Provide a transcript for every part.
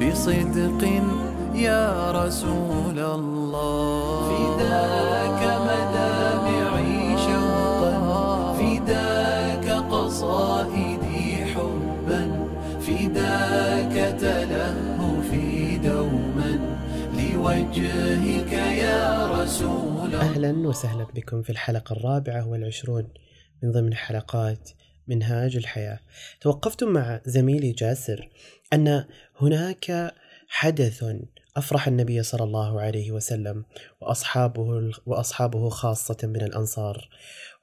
بصدق يا رسول الله. فداك مدامعي شوقا فداك قصائدي حبا فداك تلهفي دوما. لوجهك يا رسول الله. أهلا وسهلا بكم في الحلقة الرابعة والعشرون من ضمن حلقات منهاج الحياة. توقفت مع زميلي جاسر. أن هناك حدث أفرح النبي صلى الله عليه وسلم وأصحابه, وأصحابه خاصة من الأنصار.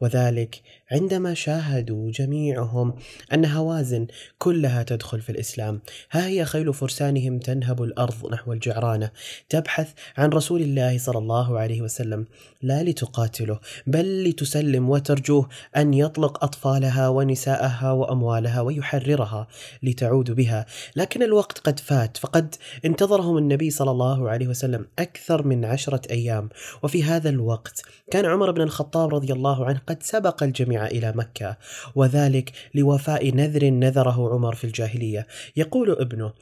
وذلك عندما شاهدوا جميعهم أن هوازن كلها تدخل في الإسلام. ها هي خيل فرسانهم تنهب الأرض نحو الجعرانة تبحث عن رسول الله صلى الله عليه وسلم لا لتقاتله بل لتسلم وترجوه أن يطلق أطفالها ونساءها وأموالها ويحررها لتعود بها. لكن الوقت قد فات فقد انتظرهم النبي صلى الله عليه وسلم أكثر من عشرة أيام. وفي هذا الوقت كان عمر بن الخطاب رضي الله عنه قد سبق الجميع إلى مكة وذلك لوفاء نذر نذره عمر في الجاهلية. يقول ابنه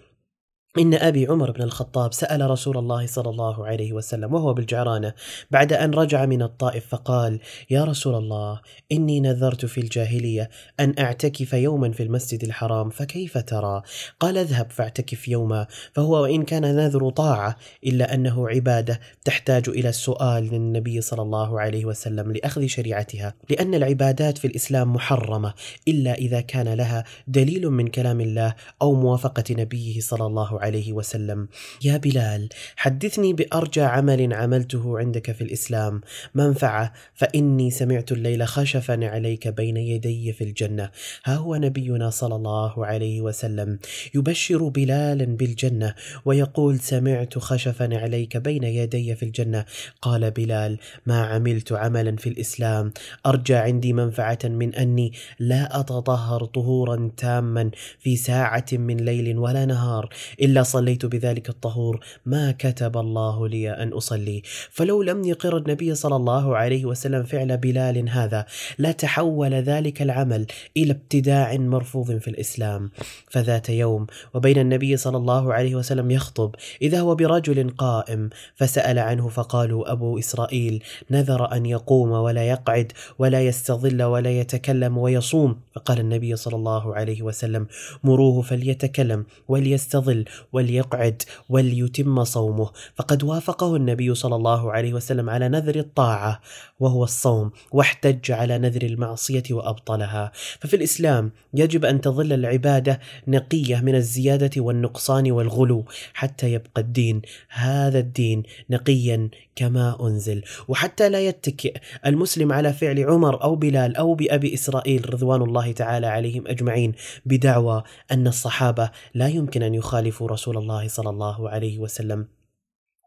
إن أبي عمر بن الخطاب سأل رسول الله صلى الله عليه وسلم وهو بالجعرانة بعد أن رجع من الطائف فقال: يا رسول الله إني نذرت في الجاهلية أن أعتكف يوما في المسجد الحرام فكيف ترى؟ قال اذهب فاعتكف يوما فهو وإن كان نذر طاعة إلا أنه عبادة تحتاج إلى السؤال للنبي صلى الله عليه وسلم لأخذ شريعتها لأن العبادات في الإسلام محرمة إلا إذا كان لها دليل من كلام الله أو موافقة نبيه صلى الله عليه وسلم. يا بلال حدثني بأرجى عمل عملته عندك في الإسلام. منفعة فإني سمعت الليل خشفا عليك بين يدي في الجنة. ها هو نبينا صلى الله عليه وسلم. يبشر بلالا بالجنة ويقول سمعت خشفا عليك بين يدي في الجنة. قال بلال ما عملت عملا في الإسلام. أرجى عندي منفعة من أني لا أتطهر طهورا تاما في ساعة من ليل ولا نهار إلا صليت بذلك الطهور ما كتب الله لي أن أصلي. فلو لم يقر النبي صلى الله عليه وسلم فعل بلال هذا لا تحول ذلك العمل إلى ابتداع مرفوض في الإسلام. فذات يوم وبين النبي صلى الله عليه وسلم يخطب إذا هو برجل قائم فسأل عنه فقالوا أبو إسرائيل نذر أن يقوم ولا يقعد ولا يستظل ولا يتكلم ويصوم. فقال النبي صلى الله عليه وسلم مروه فليتكلم وليستظل وليقعد وليتم صومه. فقد وافقه النبي صلى الله عليه وسلم على نذر الطاعة وهو الصوم واحتج على نذر المعصية وأبطلها. ففي الإسلام يجب أن تظل العبادة نقية من الزيادة والنقصان والغلو حتى يبقى الدين. هذا الدين نقيا كما أنزل. وحتى لا يتكئ المسلم على فعل عمر أو بلال أو بأبي إسرائيل رضوان الله تعالى عليهم أجمعين بدعوى أن الصحابة لا يمكن أن يخالفوا رسول الله صلى الله عليه وسلم.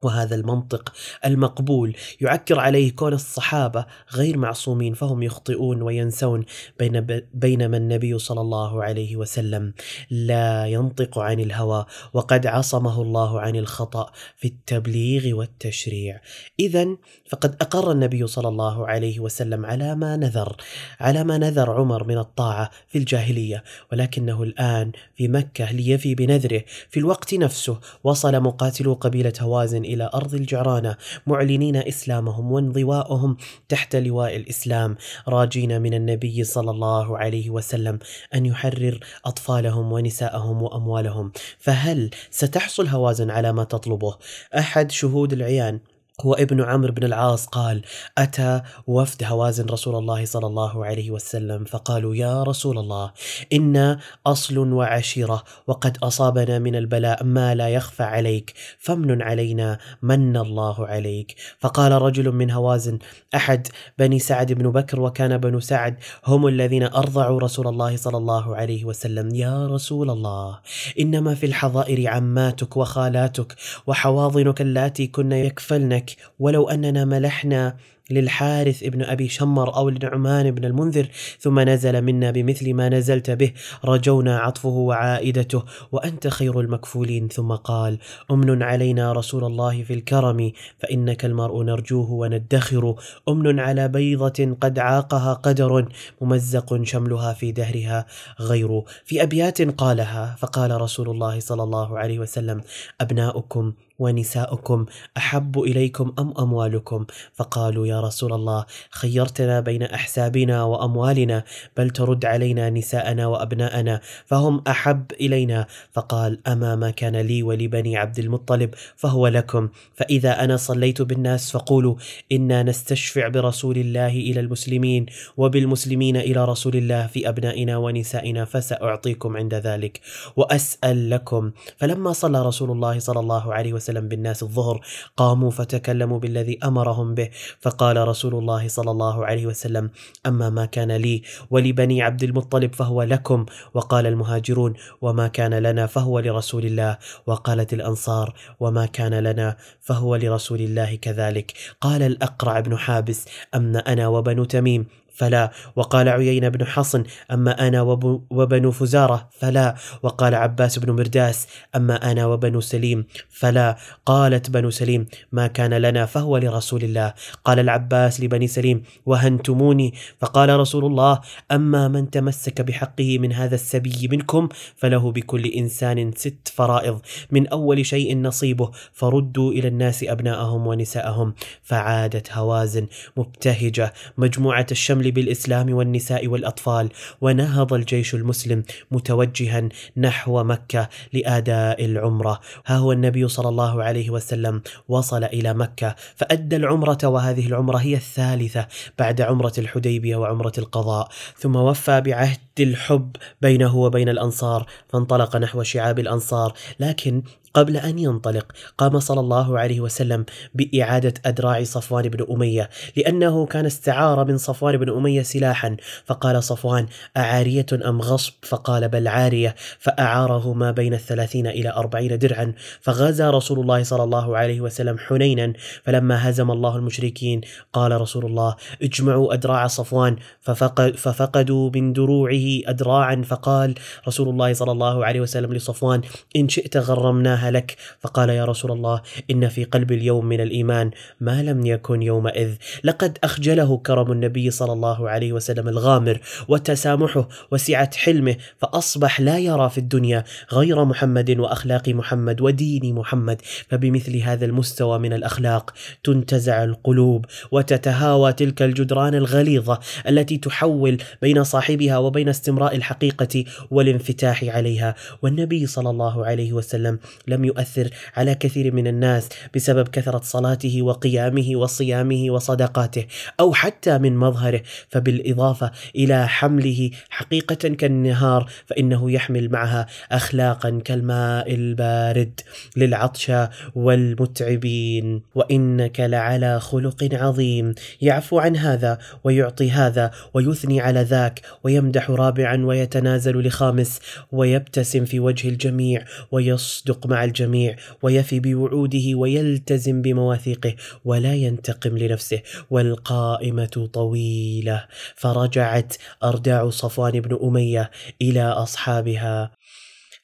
وهذا المنطق المقبول يعكر عليه كون الصحابة غير معصومين فهم يخطئون وينسون بين بينما النبي صلى الله عليه وسلم. لا ينطق عن الهوى وقد عصمه الله عن الخطأ في التبليغ والتشريع. اذا فقد أقر النبي صلى الله عليه وسلم على ما نذر على ما نذر عمر من الطاعة في الجاهلية. ولكنه الآن في مكة ليفي بنذره. في الوقت نفسه وصل مقاتلو قبيلة هوازن إلى أرض الجعرانة معلنين إسلامهم وانضواءهم تحت لواء الإسلام. راجين من النبي صلى الله عليه وسلم أن يحرر أطفالهم ونساءهم وأموالهم. فهل ستحصل هوازن على ما تطلبه؟ أحد شهود العيان هو ابن عمرو بن العاص قال أتى وفد هوازن رسول الله صلى الله عليه وسلم فقالوا يا رسول الله أنا أصل وعشيرة وقد أصابنا من البلاء ما لا يخفى عليك فمن علينا من الله عليك. فقال رجل من هوازن أحد بني سعد بن بكر وكان بنو سعد هم الذين أرضعوا رسول الله صلى الله عليه وسلم. يا رسول الله إنما في الحظائر عماتك وخالاتك وحواضنك اللاتي كن يكفلنك ولو أننا ملحنا للحارث ابن أبي شمر أو لنعمان بن المنذر ثم نزل منا بمثل ما نزلت به رجونا عطفه وعائدته وأنت خير المكفولين. ثم قال أمن علينا رسول الله في الكرم فإنك المرء نرجوه وندخر. أمن على بيضة قد عاقها قدر ممزق شملها في دهرها غير. في أبيات قالها فقال رسول الله صلى الله عليه وسلم أبناؤكم ونساؤكم أحب إليكم أم أموالكم فقالوا يا رسول الله خيرتنا بين أحسابنا وأموالنا بل ترد علينا نساءنا وأبناءنا فهم أحب إلينا فقال أما ما كان لي ولبني عبد المطلب فهو لكم فإذا أنا صليت بالناس فقولوا إنا نستشفع برسول الله إلى المسلمين وبالمسلمين إلى رسول الله في أبنائنا ونسائنا فسأعطيكم عند ذلك وأسأل لكم فلما صلى رسول الله صلى الله عليه وسلم وسلم بالناس الظهر قاموا فتكلموا بالذي أمرهم به. فقال رسول الله صلى الله عليه وسلم أما ما كان لي ولبني عبد المطلب فهو لكم. وقال المهاجرون وما كان لنا فهو لرسول الله. وقالت الأنصار وما كان لنا فهو لرسول الله كذلك. قال الأقرع بن حابس اما أنا وبنو تميم؟ فلا. وقال عيين بن حصن أما أنا وبنو فزارة فلا. وقال عباس بن مرداس أما أنا وبنو سليم فلا. قالت بنو سليم ما كان لنا فهو لرسول الله. قال العباس لبني سليم وهنتموني؟ فقال رسول الله أما من تمسك بحقه من هذا السبي منكم فله بكل إنسان ست فرائض. من أول شيء نصيبه فردوا إلى الناس أبناءهم ونساءهم. فعادت هوازن مبتهجة. مجموعة الشمل الحمل بالإسلام والنساء والأطفال ونهض الجيش المسلم متوجها نحو مكة لآداء العمرة. ها هو النبي صلى الله عليه وسلم وصل إلى مكة فأدى العمرة وهذه العمرة هي الثالثة بعد عمرة الحديبية وعمرة القضاء. ثم وفى بعهد الحب بينه وبين الأنصار فانطلق نحو شعاب الأنصار لكن قبل أن ينطلق قام صلى الله عليه وسلم بإعادة أدراع صفوان بن أمية لأنه كان استعار من صفوان بن أمية سلاحا. فقال صفوان أعارية أم غصب؟ فقال بل عارية. فأعاره ما بين الثلاثين إلى أربعين درعا. فغزا رسول الله صلى الله عليه وسلم حنينا. فلما هزم الله المشركين قال رسول الله اجمعوا أدراع صفوان. ففقد ففقدوا من دروعه أدراعا. فقال رسول الله صلى الله عليه وسلم لصفوان إن شئت غرمناها لك؟ فقال يا رسول الله إن في قلب اليوم من الإيمان ما لم يكن يومئذ. لقد أخجله كرم النبي صلى الله عليه وسلم الغامر وتسامحه وسعة حلمه فأصبح لا يرى في الدنيا غير محمد وأخلاق محمد ودين محمد. فبمثل هذا المستوى من الأخلاق تنتزع القلوب وتتهاوى تلك الجدران الغليظة التي تحول بين صاحبها وبين استمراء الحقيقة والانفتاح عليها. والنبي صلى الله عليه وسلم لم يؤثر على كثير من الناس بسبب كثرة صلاته وقيامه وصيامه وصدقاته أو حتى من مظهره فبالإضافة إلى حمله حقيقة كالنهار فإنه يحمل معها أخلاقا كالماء البارد للعطشى والمتعبين. وإنك لعلى خلق عظيم. يعفو عن هذا ويعطي هذا ويثني على ذاك ويمدح رابعا ويتنازل لخامس ويبتسم في وجه الجميع ويصدق مع الجميع ويفي بوعوده ويلتزم بمواثيقه ولا ينتقم لنفسه والقائمة طويلة. فرجعت أرداع صفوان بن أمية إلى أصحابها.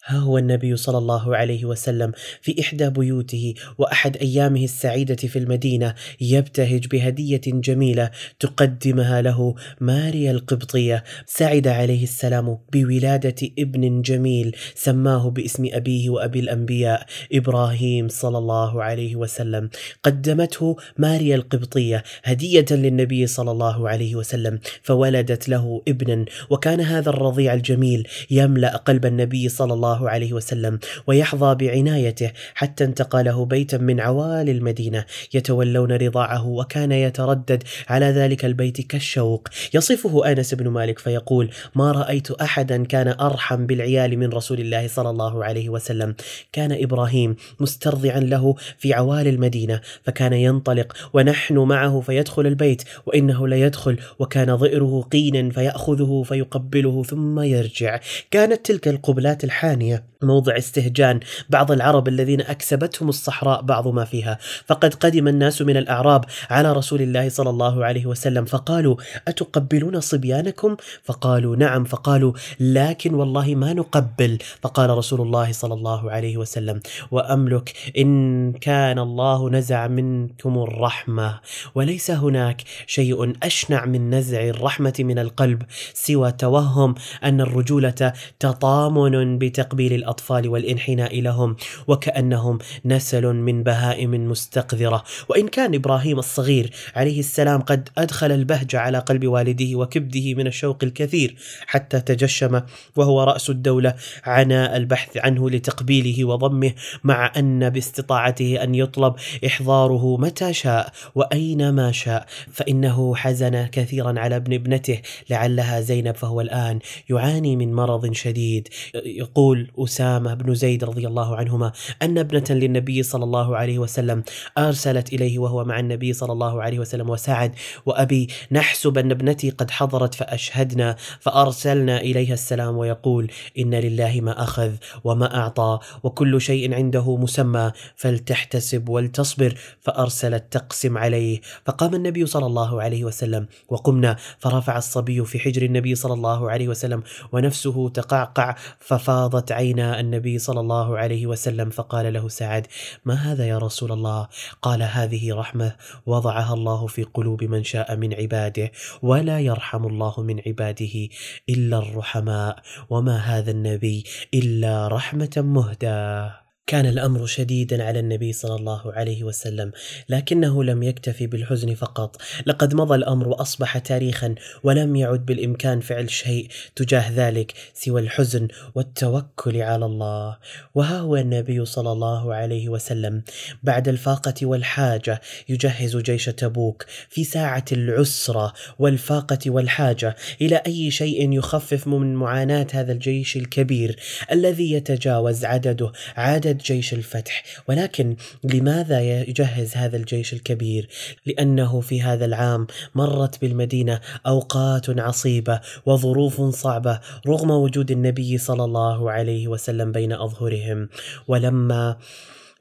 ها هو النبي صلى الله عليه وسلم في إحدى بيوته وأحد أيامه السعيدة في المدينة يبتهج بهدية جميلة تقدمها له ماريا القبطية سعد عليه السلام بولادة ابن جميل سماه باسم أبيه وأبي الأنبياء إبراهيم صلى الله عليه وسلم. قدمته ماريا القبطية هدية للنبي صلى الله عليه وسلم فولدت له ابنا وكان هذا الرضيع الجميل يملأ قلب النبي صلى الله الله عليه وسلم ويحظى بعنايته حتى انتقله بيتا من عوالي المدينة يتولون رضاعه وكان يتردد على ذلك البيت كالشوق. يصفه أنس بن مالك فيقول ما رأيت أحدا كان أرحم بالعيال من رسول الله صلى الله عليه وسلم. كان إبراهيم مسترضعا له في عوالي المدينة فكان ينطلق ونحن معه فيدخل البيت وإنه ليدخل وكان ضئره قينا فيأخذه فيقبله ثم يرجع. كانت تلك القبلات الحانية California موضع استهجان بعض العرب الذين أكسبتهم الصحراء بعض ما فيها. فقد قدم الناس من الأعراب على رسول الله صلى الله عليه وسلم فقالوا أتقبلون صبيانكم؟ فقالوا نعم. فقالوا لكن والله ما نقبل. فقال رسول الله صلى الله عليه وسلم وأملك إن كان الله نزع منكم الرحمة وليس هناك شيء أشنع من نزع الرحمة من القلب سوى توهم أن الرجولة تطامن بتقبيل الأطفال والانحناء لهم وكأنهم نسل من بهائم مستقذرة. وإن كان إبراهيم الصغير عليه السلام قد أدخل البهجة على قلب والده وكبده من الشوق الكثير حتى تجشم وهو رأس الدولة عناء البحث عنه لتقبيله وضمه مع أن باستطاعته أن يطلب إحضاره متى شاء وأينما شاء. فإنه حزن كثيرا على ابن ابنته لعلها زينب فهو الآن يعاني من مرض شديد. يقول أسامة بن زيد رضي الله عنهما أن ابنة للنبي صلى الله عليه وسلم أرسلت إليه وهو مع النبي صلى الله عليه وسلم وسعد وأبي نحسب أن ابنتي قد حضرت فأشهدنا فأرسلنا إليها السلام ويقول إن لله ما أخذ وما أعطى وكل شيء عنده مسمى فلتحتسب ولتصبر فأرسلت تقسم عليه فقام النبي صلى الله عليه وسلم وقمنا فرفع الصبي في حجر النبي صلى الله عليه وسلم ونفسه تقعقع ففاضت عينا النبي صلى الله عليه وسلم فقال له سعد ما هذا يا رسول الله؟ قال هذه رحمة وضعها الله في قلوب من شاء من عباده ولا يرحم الله من عباده إلا الرحماء وما هذا النبي إلا رحمة مهداة. كان الأمر شديدا على النبي صلى الله عليه وسلم لكنه لم يكتفي بالحزن فقط. لقد مضى الأمر وأصبح تاريخا ولم يعد بالإمكان فعل شيء تجاه ذلك سوى الحزن والتوكل على الله. وها هو النبي صلى الله عليه وسلم بعد الفاقة والحاجة يجهز جيش تبوك في ساعة العسرة والفاقة والحاجة إلى أي شيء يخفف من معاناة هذا الجيش الكبير الذي يتجاوز عدده عدد جيش الفتح. ولكن لماذا يجهز هذا الجيش الكبير؟ لأنه في هذا العام مرت بالمدينة أوقات عصيبة وظروف صعبة رغم وجود النبي صلى الله عليه وسلم بين أظهرهم. ولما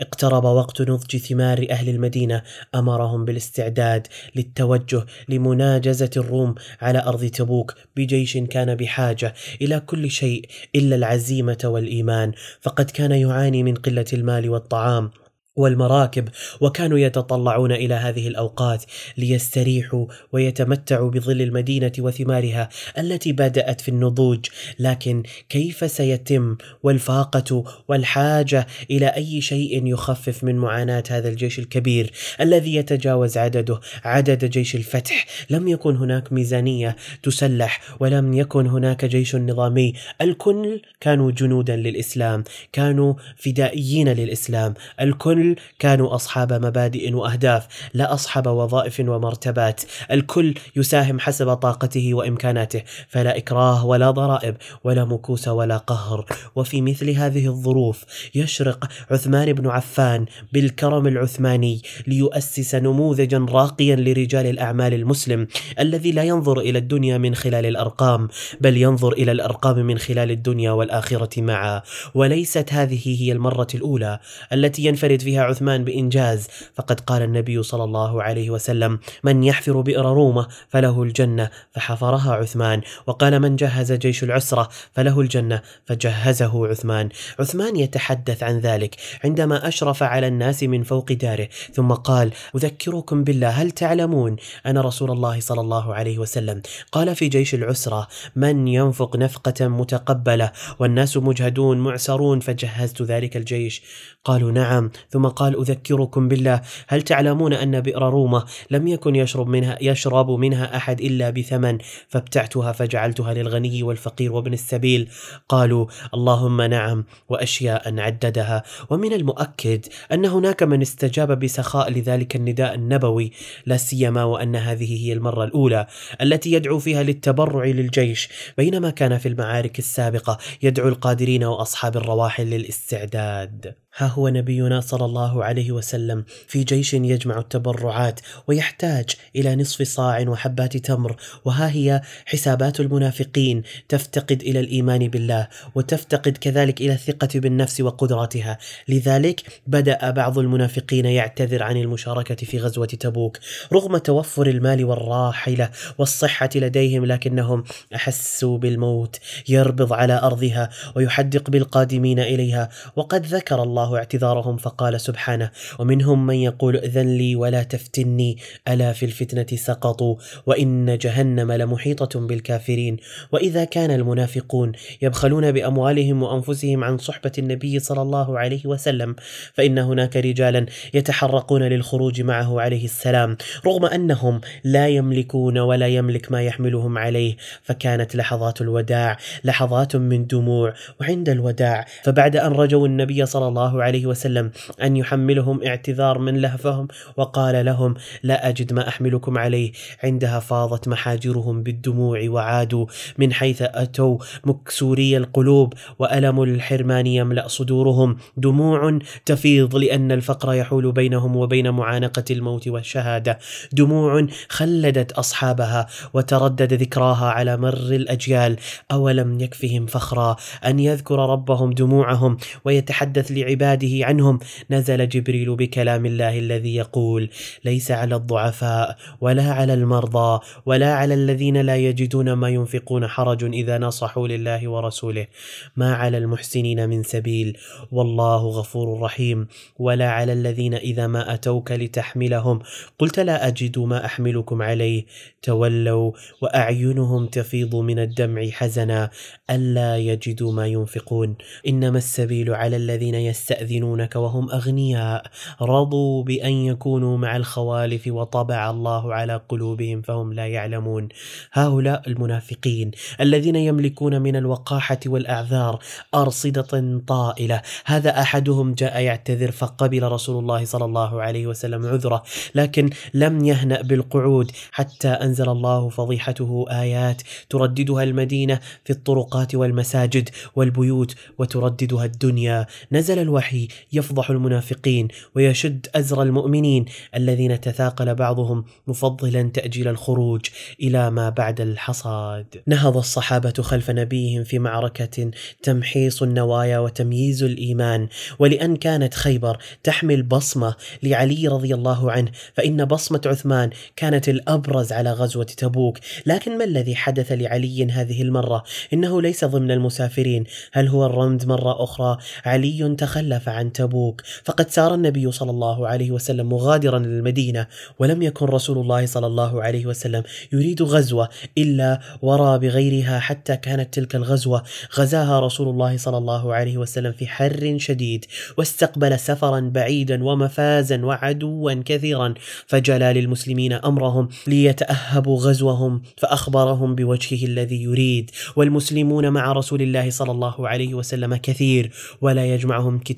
اقترب وقت نضج ثمار أهل المدينة أمرهم بالاستعداد للتوجه لمناجزة الروم على أرض تبوك بجيش كان بحاجة إلى كل شيء إلا العزيمة والإيمان فقد كان يعاني من قلة المال والطعام. والمراكب وكانوا يتطلعون إلى هذه الأوقات ليستريحوا ويتمتعوا بظل المدينة وثمارها التي بدأت في النضوج. لكن كيف سيتم والفاقة والحاجة إلى أي شيء يخفف من معاناة هذا الجيش الكبير الذي يتجاوز عدده؟ عدد جيش الفتح. لم يكن هناك ميزانية تسلح ولم يكن هناك جيش نظامي. الكل كانوا جنودا للإسلام كانوا فدائيين للإسلام. الكل كانوا أصحاب مبادئ وأهداف لا أصحاب وظائف ومرتبات. الكل يساهم حسب طاقته وإمكاناته فلا إكراه ولا ضرائب ولا مكوس ولا قهر. وفي مثل هذه الظروف يشرق عثمان بن عفان بالكرم العثماني ليؤسس نموذجا راقيا لرجال الأعمال المسلم الذي لا ينظر إلى الدنيا من خلال الأرقام بل ينظر إلى الأرقام من خلال الدنيا والآخرة معا. وليست هذه هي المرة الأولى التي ينفرد فيها عثمان بإنجاز. فقد قال النبي صلى الله عليه وسلم من يحفر بئر رومة فله الجنة فحفرها عثمان. وقال من جهز جيش العسرة فله الجنة فجهزه عثمان. عثمان يتحدث عن ذلك عندما أشرف على الناس من فوق داره ثم قال أذكركم بالله هل تعلمون أن رسول الله صلى الله عليه وسلم قال في جيش العسرة من ينفق نفقة متقبلة والناس مجهدون معسرون فجهزت ذلك الجيش؟ قالوا نعم ثم قال أذكركم بالله هل تعلمون أن بئر رومة لم يكن يشرب منها يشرب منها أحد إلا بثمن فابتعتها فجعلتها للغني والفقير وابن السبيل. قالوا اللهم نعم وأشياء عددها. ومن المؤكد أن هناك من استجاب بسخاء لذلك النداء النبوي لا سيما وأن هذه هي المرة الأولى التي يدعو فيها للتبرع للجيش بينما كان في المعارك السابقة يدعو القادرين وأصحاب الرواحل للاستعداد. ها هو نبينا صلى الله عليه وسلم. في جيش يجمع التبرعات ويحتاج إلى نصف صاع وحبات تمر. وها هي حسابات المنافقين تفتقد إلى الإيمان بالله وتفتقد كذلك إلى الثقة بالنفس وقدرتها لذلك بدأ بعض المنافقين يعتذر عن المشاركة في غزوة تبوك. رغم توفر المال والراحلة والصحة لديهم لكنهم أحسوا بالموت يربض على أرضها ويحدق بالقادمين إليها. وقد ذكر الله اعتذارهم فقال سبحانه ومنهم من يقول ائذن لي ولا تفتني ألا في الفتنة سقطوا وإن جهنم لمحيطة بالكافرين. وإذا كان المنافقون يبخلون بأموالهم وأنفسهم عن صحبة النبي صلى الله عليه وسلم فإن هناك رجالا يتحرقون للخروج معه عليه السلام رغم أنهم لا يملكون ولا يملك ما يحملهم عليه فكانت لحظات الوداع لحظات من دموع وعند الوداع فبعد أن رجوا النبي صلى الله عليه وسلم أن يحملهم اعتذار من لهفهم وقال لهم لا أجد ما أحملكم عليه. عندها فاضت محاجرهم بالدموع وعادوا من حيث أتوا مكسوري القلوب وألم الحرمان يملأ صدورهم. دموع تفيض لأن الفقر يحول بينهم وبين معانقة الموت والشهادة. دموع خلدت أصحابها وتردد ذكراها على مر الأجيال. أولم يكفهم فخرا أن يذكر ربهم دموعهم ويتحدث لعباده عنهم. نزل جبريل بكلام الله الذي يقول ليس على الضعفاء ولا على المرضى ولا على الذين لا يجدون ما ينفقون حرج إذا نصحوا لله ورسوله. ما على المحسنين من سبيل. والله غفور رحيم. ولا على الذين إذا ما أتوك لتحملهم. قلت لا أجد ما أحملكم عليه. تولوا وأعينهم تفيض من الدمع حزنا. ألا يجدوا ما ينفقون. إنما السبيل على الذين يستأذنونك وهم أغنياء. رضوا بأن يكونوا مع الخوالف وطبع الله على قلوبهم فهم لا يعلمون. هؤلاء المنافقين الذين يملكون من الوقاحة والأعذار أرصدة طائلة. هذا أحدهم جاء يعتذر فقبل رسول الله صلى الله عليه وسلم عذره لكن لم يهنأ بالقعود حتى أنزل الله فضيحته آيات ترددها المدينة في الطرقات والمساجد والبيوت وترددها الدنيا. نزل الوحي يفضح المنافقين ويشد أزر المؤمنين الذين تثاقل بعضهم مفضلا تأجيل الخروج إلى ما بعد الحصاد. نهض الصحابة خلف نبيهم في معركة تمحيص النوايا وتمييز الإيمان ولأن كانت خيبر تحمل بصمة لعلي رضي الله عنه فإن بصمة عثمان كانت الأبرز على غزوة تبوك. لكن ما الذي حدث لعلي هذه المرة؟ إنه ليس ضمن المسافرين. هل هو الرمد مرة أخرى؟ علي تخلف عن تبوك فقد سار النبي صلى الله عليه وسلم مغادرا للمدينة ولم يكن رسول الله صلى الله عليه وسلم يريد غزوة إلا ورى بغيرها حتى كانت تلك الغزوة. غزاها رسول الله صلى الله عليه وسلم في حر شديد واستقبل سفرا بعيدا ومفازا وعدوا كثيرا فجلى للمسلمين أمرهم ليتأهبوا غزوهم فأخبرهم بوجهه الذي يريد. والمسلمون مع رسول الله صلى الله عليه وسلم كثير ولا يجمعهم كتاب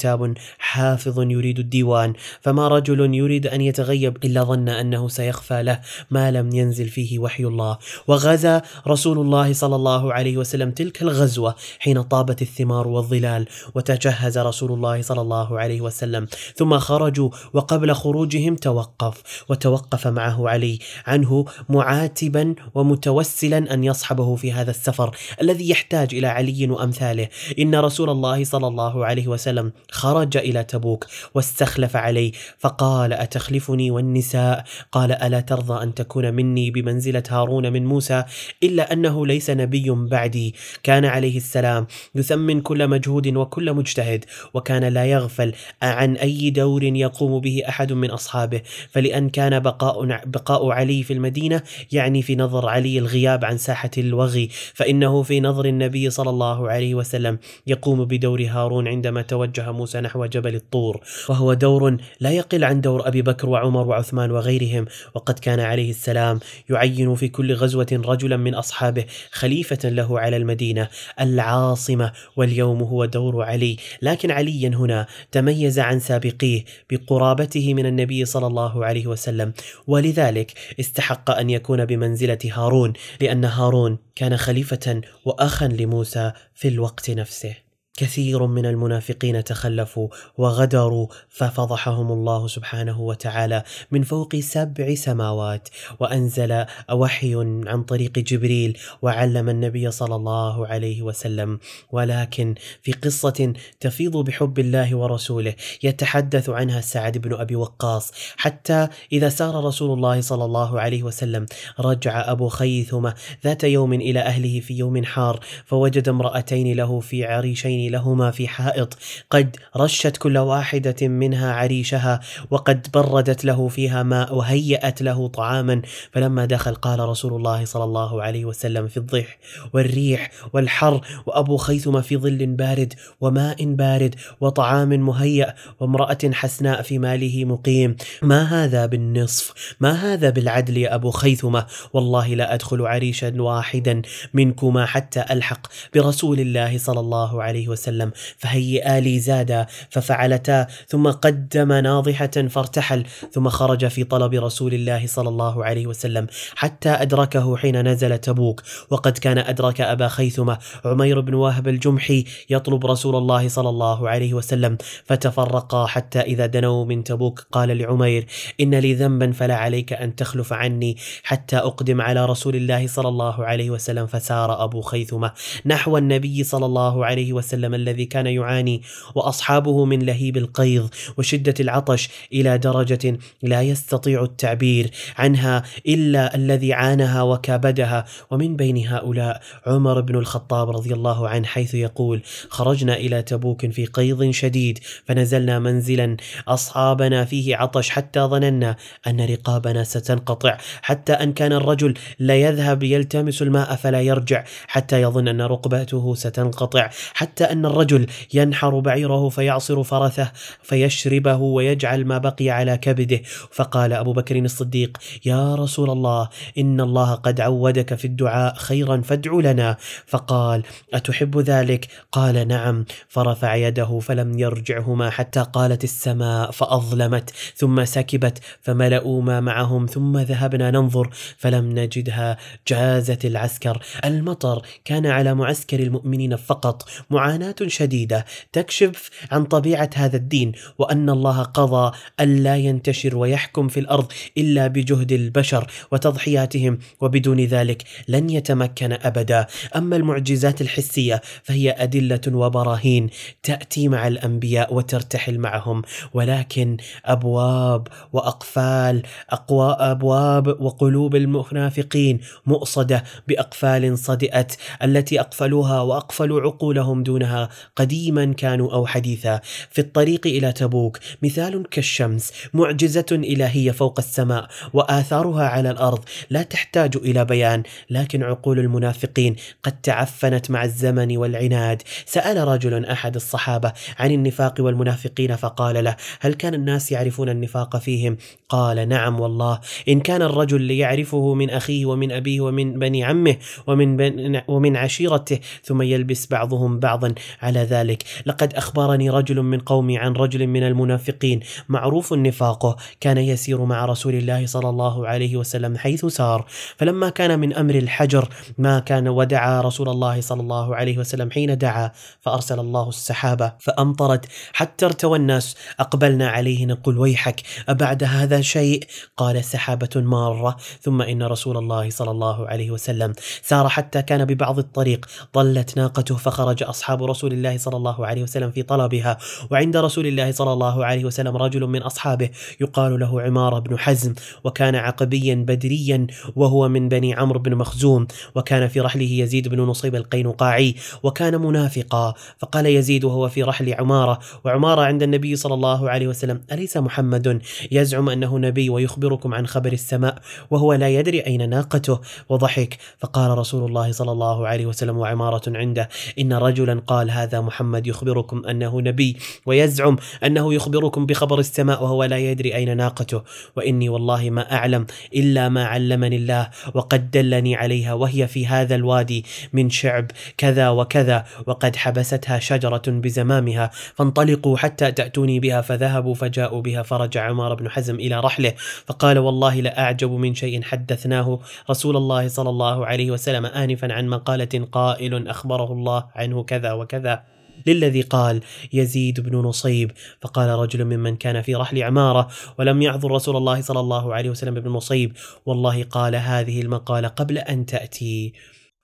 حافظ يريد الديوان فما رجل يريد أن يتغيب إلا ظن أنه سيخفى له ما لم ينزل فيه وحي الله. وغزا رسول الله صلى الله عليه وسلم تلك الغزوة حين طابت الثمار والظلال وتجهز رسول الله صلى الله عليه وسلم. ثم خرجوا وقبل خروجهم توقف وتوقف معه علي عنه معاتبا ومتوسلا أن يصحبه في هذا السفر الذي يحتاج إلى علي وأمثاله. إن رسول الله صلى الله عليه وسلم خرج إلى تبوك واستخلف علي فقال أتخلفني والنساء؟ قال ألا ترضى أن تكون مني بمنزلة هارون من موسى إلا أنه ليس نبي بعدي. كان عليه السلام يثمن كل مجهود وكل مجتهد وكان لا يغفل عن أي دور يقوم به أحد من أصحابه. فلأن كان بقاء بقاء علي في المدينة يعني في نظر علي الغياب عن ساحة الوغي فإنه في نظر النبي صلى الله عليه وسلم يقوم بدور هارون عندما توجه موسى نحو جبل الطور وهو دور لا يقل عن دور أبي بكر وعمر وعثمان وغيرهم وقد كان عليه السلام يعين في كل غزوة رجلا من أصحابه خليفة له على المدينة العاصمة واليوم هو دور علي. لكن عليا هنا تميز عن سابقيه بقرابته من النبي صلى الله عليه وسلم ولذلك استحق أن يكون بمنزلة هارون لأن هارون كان خليفة وأخا لموسى في الوقت نفسه. كثير من المنافقين تخلفوا وغدروا ففضحهم الله سبحانه وتعالى من فوق سبع سماوات وأنزل وحي عن طريق جبريل وعلم النبي صلى الله عليه وسلم. ولكن في قصة تفيض بحب الله ورسوله يتحدث عنها سعد بن أبي وقاص حتى إذا سار رسول الله صلى الله عليه وسلم رجع أبو خيثمة ذات يوم إلى أهله في يوم حار فوجد امرأتين له في عريشين لهما في حائط. قد رشت كل واحدة منها عريشها وقد بردت له فيها ماء وهيأت له طعاما. فلما دخل قال رسول الله صلى الله عليه وسلم في الضح والريح والحر وأبو خيثمة في ظل بارد وماء بارد وطعام مهيأ وامرأة حسناء في ماله مقيم. ما هذا بالنصف؟ ما هذا بالعدل يا أبو خيثمة والله لا أدخل عريشا واحدا منكما حتى ألحق برسول الله صلى الله عليه وسلم. وسلم فهيئا لي زادا ففعلتا ثم قدم ناضحة فارتحل ثم خرج في طلب رسول الله صلى الله عليه وسلم حتى أدركه حين نزل تبوك. وقد كان أدرك أبا خيثمة عمير بن وهب الجمحي يطلب رسول الله صلى الله عليه وسلم فتفرقا حتى إذا دنوا من تبوك. قال لعمير إن لي ذنبا فلا عليك أن تخلف عني. حتى أقدم على رسول الله صلى الله عليه وسلم فسار أبو خيثمة نحو النبي صلى الله عليه وسلم الذي كان يعاني وأصحابه من لهيب القيظ وشدة العطش إلى درجة لا يستطيع التعبير عنها إلا الذي عانها وكابدها. ومن بين هؤلاء عمر بن الخطاب رضي الله عنه حيث يقول خرجنا إلى تبوك في قيظ شديد فنزلنا منزلا أصحابنا فيه عطش حتى ظننا أن رقابنا ستنقطع حتى أن كان الرجل لا يذهب يلتمس الماء فلا يرجع حتى يظن أن رقبته ستنقطع حتى أن الرجل ينحر بعيره فيعصر فرثه فيشربه ويجعل ما بقي على كبده. فقال أبو بكر الصديق يا رسول الله إن الله قد عودك في الدعاء خيرا فادع لنا. فقال أتحب ذلك؟ قال نعم. فرفع يده فلم يرجعهما حتى قالت السماء فأظلمت ثم سكبت فملأوا ما معهم ثم ذهبنا ننظر فلم نجدها جازت العسكر. المطر كان على معسكر المؤمنين فقط معاناه شديدة تكشف عن طبيعة هذا الدين وأن الله قضى الا ينتشر ويحكم في الأرض إلا بجهد البشر وتضحياتهم وبدون ذلك لن يتمكن أبدا. أما المعجزات الحسية فهي أدلة وبراهين تأتي مع الأنبياء وترتحل معهم ولكن أبواب وأقفال اقوى أبواب وقلوب المنافقين مؤصدة بأقفال صدئت التي أقفلوها وأقفلوا عقولهم دونها قديما كانوا أو حديثا. في الطريق إلى تبوك مثال كالشمس معجزة إلهية فوق السماء وآثارها على الأرض. لا تحتاج إلى بيان لكن عقول المنافقين قد تعفنت مع الزمن والعناد. سأل رجل أحد الصحابة عن النفاق والمنافقين فقال له هل كان الناس يعرفون النفاق فيهم؟ قال نعم والله. إن كان الرجل ليعرفه من أخيه ومن أبيه ومن بني عمه ومن ومن عشيرته ثم يلبس بعضهم بعضا على ذلك. لقد أخبرني رجل من قومي عن رجل من المنافقين. معروف نفاقه كان يسير مع رسول الله صلى الله عليه وسلم حيث سار. فلما كان من أمر الحجر ما كان ودعا رسول الله صلى الله عليه وسلم حين دعا فأرسل الله السحابة فأمطرت. حتى ارتوى الناس. أقبلنا عليه نقول ويحك أبعد هذا شيء؟ قال سحابة مارة. ثم إن رسول الله صلى الله عليه وسلم سار حتى كان ببعض الطريق. ضلت ناقته فخرج أصحاب رسول الله صلى الله عليه وسلم في طلبها. وعند رسول الله صلى الله عليه وسلم رجل من أصحابه يقال له عماره بن حزم وكان عقبيا بدريا وهو من بني عمرو بن مخزوم وكان في رحله يزيد بن نصيب القينقاعي وكان منافقا. فقال يزيد وهو في رحل عمارة وعمارة عند النبي صلى الله عليه وسلم أليس محمد؟ يزعم أنه نبي ويخبركم عن خبر السماء وهو لا يدري أين ناقته. وضحك. فقال رسول الله صلى الله عليه وسلم وعمارة عنده إن رجلا قال فقال هذا محمد يخبركم أنه نبي ويزعم أنه يخبركم بخبر السماء وهو لا يدري أين ناقته. وإني والله ما أعلم إلا ما علمني الله وقد دلني عليها وهي في هذا الوادي من شعب كذا وكذا وقد حبستها شجرة بزمامها. فانطلقوا حتى تأتوني بها فذهبوا فجاءوا بها فرجع عمار بن حزم إلى رحله. فقال والله لأعجب من شيء حدثناه. رسول الله صلى الله عليه وسلم آنفا عن مقالة قائل أخبره الله عنه كذا وكذا. للذي قال يزيد بن نصيب فقال رجل ممن كان في رحل عمارة ولم يعذر رسول الله صلى الله عليه وسلم بن نصيب والله قال هذه المقالة قبل أن تأتي.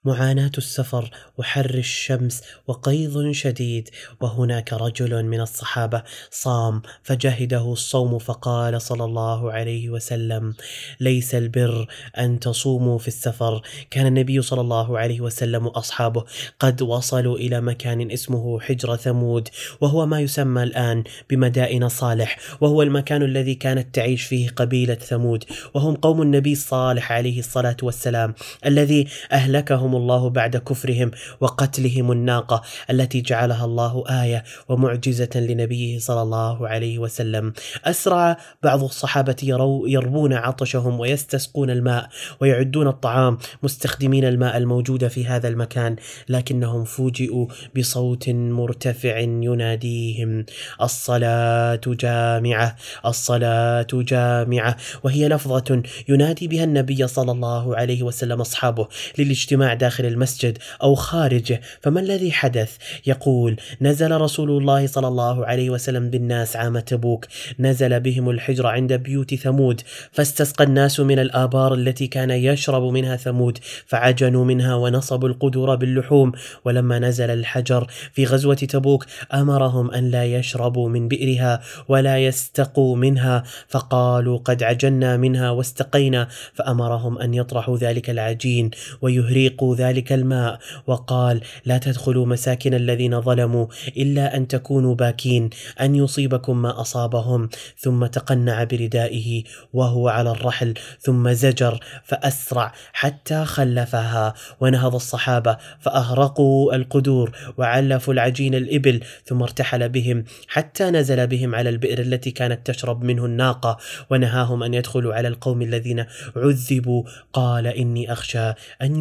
معاناة السفر وحر الشمس وقيض شديد وهناك رجل من الصحابة صام فجهده الصوم فقال صلى الله عليه وسلم ليس البر أن تصوموا في السفر. كان النبي صلى الله عليه وسلم وأصحابه قد وصلوا إلى مكان اسمه حجر ثمود وهو ما يسمى الآن بمدائن صالح وهو المكان الذي كانت تعيش فيه قبيلة ثمود وهم قوم النبي صالح عليه الصلاة والسلام الذي أهلكهم الله بعد كفرهم وقتلهم الناقة التي جعلها الله آية ومعجزة لنبيه صلى الله عليه وسلم. أسرع بعض الصحابة يرو يربون عطشهم ويستسقون الماء ويعدون الطعام مستخدمين الماء الموجود في هذا المكان لكنهم فوجئوا بصوت مرتفع يناديهم. الصلاة جامعة الصلاة جامعة وهي لفظة ينادي بها النبي صلى الله عليه وسلم أصحابه للاجتماع داخل المسجد أو خارجه فما الذي حدث؟ يقول نزل رسول الله صلى الله عليه وسلم بالناس عام تبوك. نزل بهم الحجر عند بيوت ثمود فاستسقى الناس من الآبار التي كان يشرب منها ثمود فعجنوا منها ونصبوا القدور باللحوم. ولما نزل الحجر في غزوة تبوك أمرهم أن لا يشربوا من بئرها ولا يستقوا منها فقالوا قد عجنا منها واستقينا فأمرهم أن يطرحوا ذلك العجين ويهريقوا ذلك الماء وقال لا تدخلوا مساكن الذين ظلموا إلا أن تكونوا باكين أن يصيبكم ما أصابهم ثم تقنع بردائه وهو على الرحل ثم زجر فأسرع حتى خلفها ونهض الصحابة فأهرقوا القدور وعلفوا العجين الإبل ثم ارتحل بهم حتى نزل بهم على البئر التي كانت تشرب منه الناقة ونهاهم أن يدخلوا على القوم الذين عذبوا. قال إني أخشى أن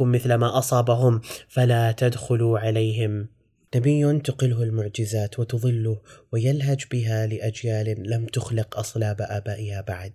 يصيبكم مثل ما أصابهم فلا تدخلوا عليهم. نبي تقله المعجزات وتظله ويلهج بها لأجيال لم تخلق أصلاب آبائها بعد.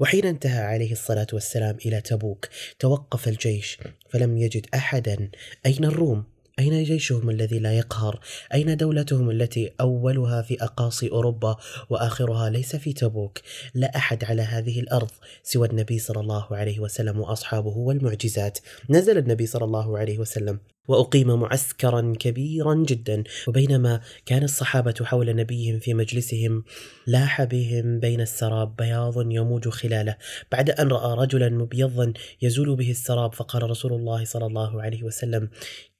وحين انتهى عليه الصلاة والسلام إلى تبوك توقف الجيش فلم يجد أحدا. أين الروم؟ أين جيشهم الذي لا يقهر؟ أين دولتهم التي أولها في أقاصي أوروبا وآخرها ليس في تبوك؟ لا أحد على هذه الأرض سوى النبي صلى الله عليه وسلم وأصحابه والمعجزات نزل النبي صلى الله عليه وسلم وأقيم معسكرا كبيرا جدا وبينما كان الصحابة حول نبيهم في مجلسهم لاح بهم بين السراب بياض يموج خلاله بعد أن رأى رجلا مبيضا يزول به السراب فقال رسول الله صلى الله عليه وسلم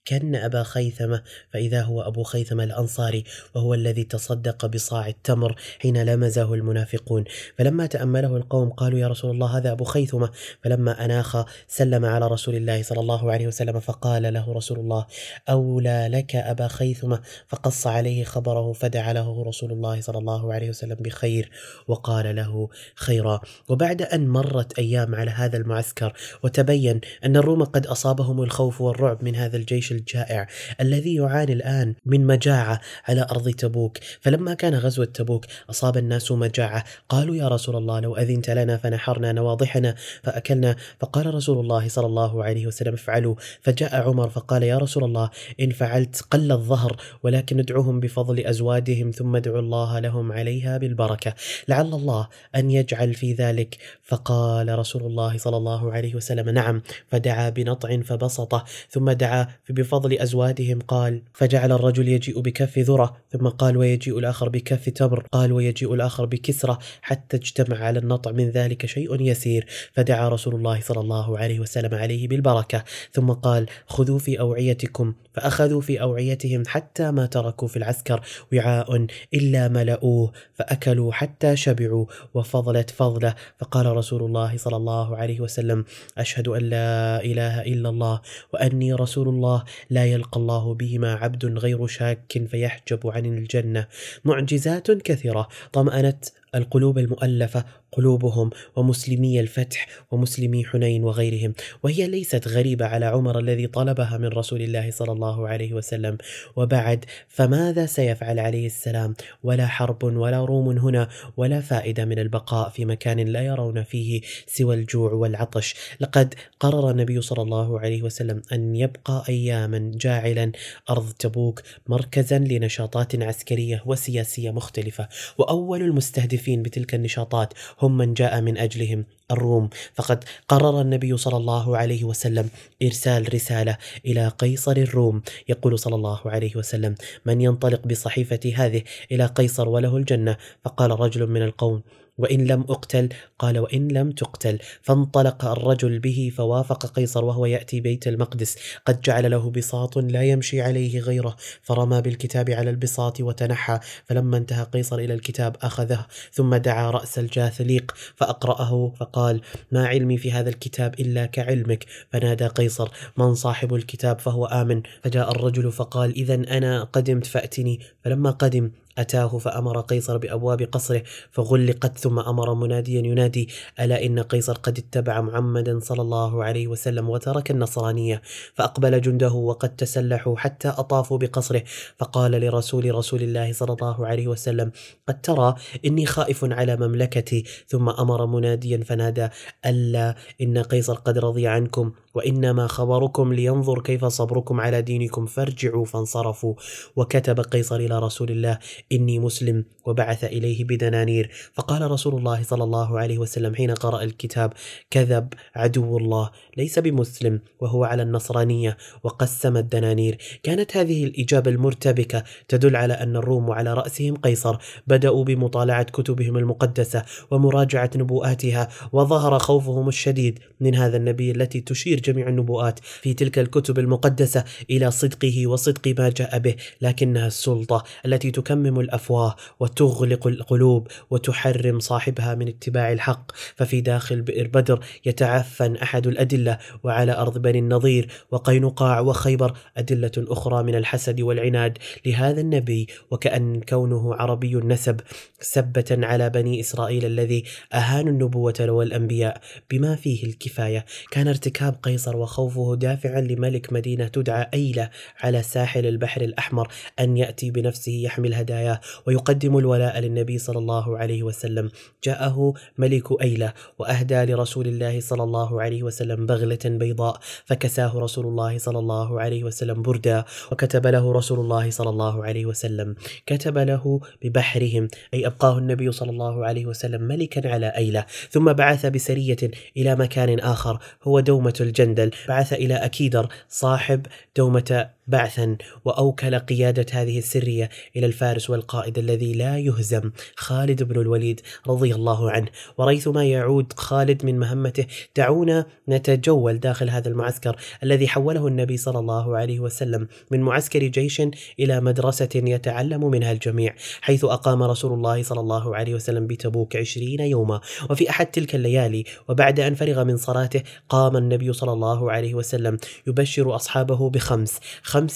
كن أبا خيثمة فإذا هو أبو خيثمة الأنصاري وهو الذي تصدق بصاع التمر حين لمزه المنافقون. فلما تأمله القوم قالوا يا رسول الله هذا أبو خيثمة. فلما أناخ سلم على رسول الله صلى الله عليه وسلم فقال له رسول الله أولى لك أبا خيثمة؟ فقص عليه خبره فدعا له رسول الله صلى الله عليه وسلم بخير وقال له خيرا. وبعد أن مرت أيام على هذا المعسكر وتبين أن الروم قد أصابهم الخوف والرعب من هذا الجيش الجائع الذي يعاني الآن من مجاعة على أرض تبوك. فلما كان غزوة تبوك أصاب الناس مجاعة. قالوا يا رسول الله لو أذنت لنا فنحرنا نواضحنا. فأكلنا فقال رسول الله صلى الله عليه وسلم افعلوا. فجاء عمر فقال يا رسول الله إن فعلت قل الظهر ولكن ادعوهم بفضل أزوادهم ثم ادعوا الله لهم عليها بالبركة. لعل الله أن يجعل في ذلك. فقال رسول الله صلى الله عليه وسلم نعم. فدعا بنطع فبسطه ثم دعا بفضل أزوادهم قال فجعل الرجل يجيء بكف ذرة ثم قال ويجيء الآخر بكف تمر قال ويجيء الآخر بكسرة حتى اجتمع على النطع من ذلك شيء يسير. فدعا رسول الله صلى الله عليه وسلم عليه بالبركة ثم قال خذوا في أوعيتكم فأخذوا في أوعيتهم حتى ما تركوا في العسكر وعاء إلا ملؤوه فأكلوا حتى شبعوا وفضلت فضله. فقال رسول الله صلى الله عليه وسلم أشهد أن لا إله إلا الله وأني رسول الله لا يلقى الله بهما عبد غير شاك فيحجب عن الجنة. معجزات كثيرة طمأنت القلوب المؤلفة قلوبهم ومسلمي الفتح ومسلمي حنين وغيرهم. وهي ليست غريبة على عمر الذي طلبها من رسول الله صلى الله عليه وسلم. وبعد فماذا سيفعل عليه السلام؟ ولا حرب ولا روم هنا ولا فائدة من البقاء في مكان لا يرون فيه سوى الجوع والعطش. لقد قرر النبي صلى الله عليه وسلم أن يبقى أياما جاعلا أرض تبوك مركزا لنشاطات عسكرية وسياسية مختلفة. وأول المستهدفين بتلك النشاطات هم من جاء من أجلهم الروم. فقد قرر النبي صلى الله عليه وسلم إرسال رسالة إلى قيصر الروم. يقول صلى الله عليه وسلم من ينطلق بصحيفة هذه إلى قيصر وله الجنة؟ فقال رجل من القوم وإن لم أقتل قال وإن لم تقتل. فانطلق الرجل به فوافق قيصر وهو يأتي بيت المقدس. قد جعل له بساط لا يمشي عليه غيره. فرمى بالكتاب على البساط وتنحى. فلما انتهى قيصر إلى الكتاب أخذه. ثم دعا رأس الجاثليق فأقرأه فقال ما علمي في هذا الكتاب إلا كعلمك فنادى قيصر من صاحب الكتاب؟ فهو آمن فجاء الرجل فقال إذا أنا قدمت فأتني فلما قدم أتاه فأمر قيصر بأبواب قصره فغلقت ثم أمر مناديا ينادي ألا إن قيصر قد اتبع محمدا صلى الله عليه وسلم وترك النصرانية؟ فأقبل جنده وقد تسلحوا حتى أطافوا بقصره فقال لرسول رسول الله صلى الله عليه وسلم قد ترى إني خائف على مملكتي. ثم أمر مناديا فنادى ألا إن قيصر قد رضي عنكم وإنما خبركم لينظر كيف صبركم على دينكم فارجعوا فانصرفوا. وكتب قيصر إلى رسول الله إني مسلم وبعث إليه بدنانير فقال رسول الله صلى الله عليه وسلم حين قرأ الكتاب كذب عدو الله ليس بمسلم وهو على النصرانية وقسم الدنانير كانت هذه الإجابة المرتبكة تدل على أن الروم وعلى رأسهم قيصر بدأوا بمطالعة كتبهم المقدسة ومراجعة نبوءاتها وظهر خوفهم الشديد من هذا النبي التي تشير جميع النبوءات في تلك الكتب المقدسة إلى صدقه وصدق ما جاء به لكنها السلطة التي تكمم الأفواه وتغلق القلوب وتحرم صاحبها من اتباع الحق. ففي داخل بئر بدر يتعفن أحد الأدلة وعلى أرض بني النضير وقينقاع وخيبر أدلة أخرى من الحسد والعناد. لهذا النبي وكأن كونه عربي النسب سبة على بني إسرائيل الذي أهانوا النبوة والأنبياء بما فيه الكفاية. كان ارتكاب قيصر وخوفه دافعا لملك مدينة تدعى أيلة على ساحل البحر الأحمر أن يأتي بنفسه يحمل هداياه ويقدم الولاء للنبي صلى الله عليه وسلم. جاءه ملك أيلة وأهدى لرسول الله صلى الله عليه وسلم بغلة بيضاء فكساه رسول الله صلى الله عليه وسلم بردا وكتب له رسول الله صلى الله عليه وسلم. كتب له ببحرهم أي أبقاه النبي صلى الله عليه وسلم ملكا على أيلة. ثم بعث بسرية إلى مكان آخر هو دومة الجندل. بعث إلى أكيدر صاحب دومة بعثا وأوكل قيادة هذه السرية إلى الفارس والقائد الذي لا يهزم خالد بن الوليد رضي الله عنه. وريثما يعود خالد من مهمته دعونا نتجول داخل هذا المعسكر الذي حوله النبي صلى الله عليه وسلم من معسكر جيش إلى مدرسة يتعلم منها الجميع حيث أقام رسول الله صلى الله عليه وسلم بتبوك عشرين يوما. وفي أحد تلك الليالي وبعد أن فرغ من صلاته قام النبي صلى الله عليه وسلم يبشر أصحابه بخمس خمس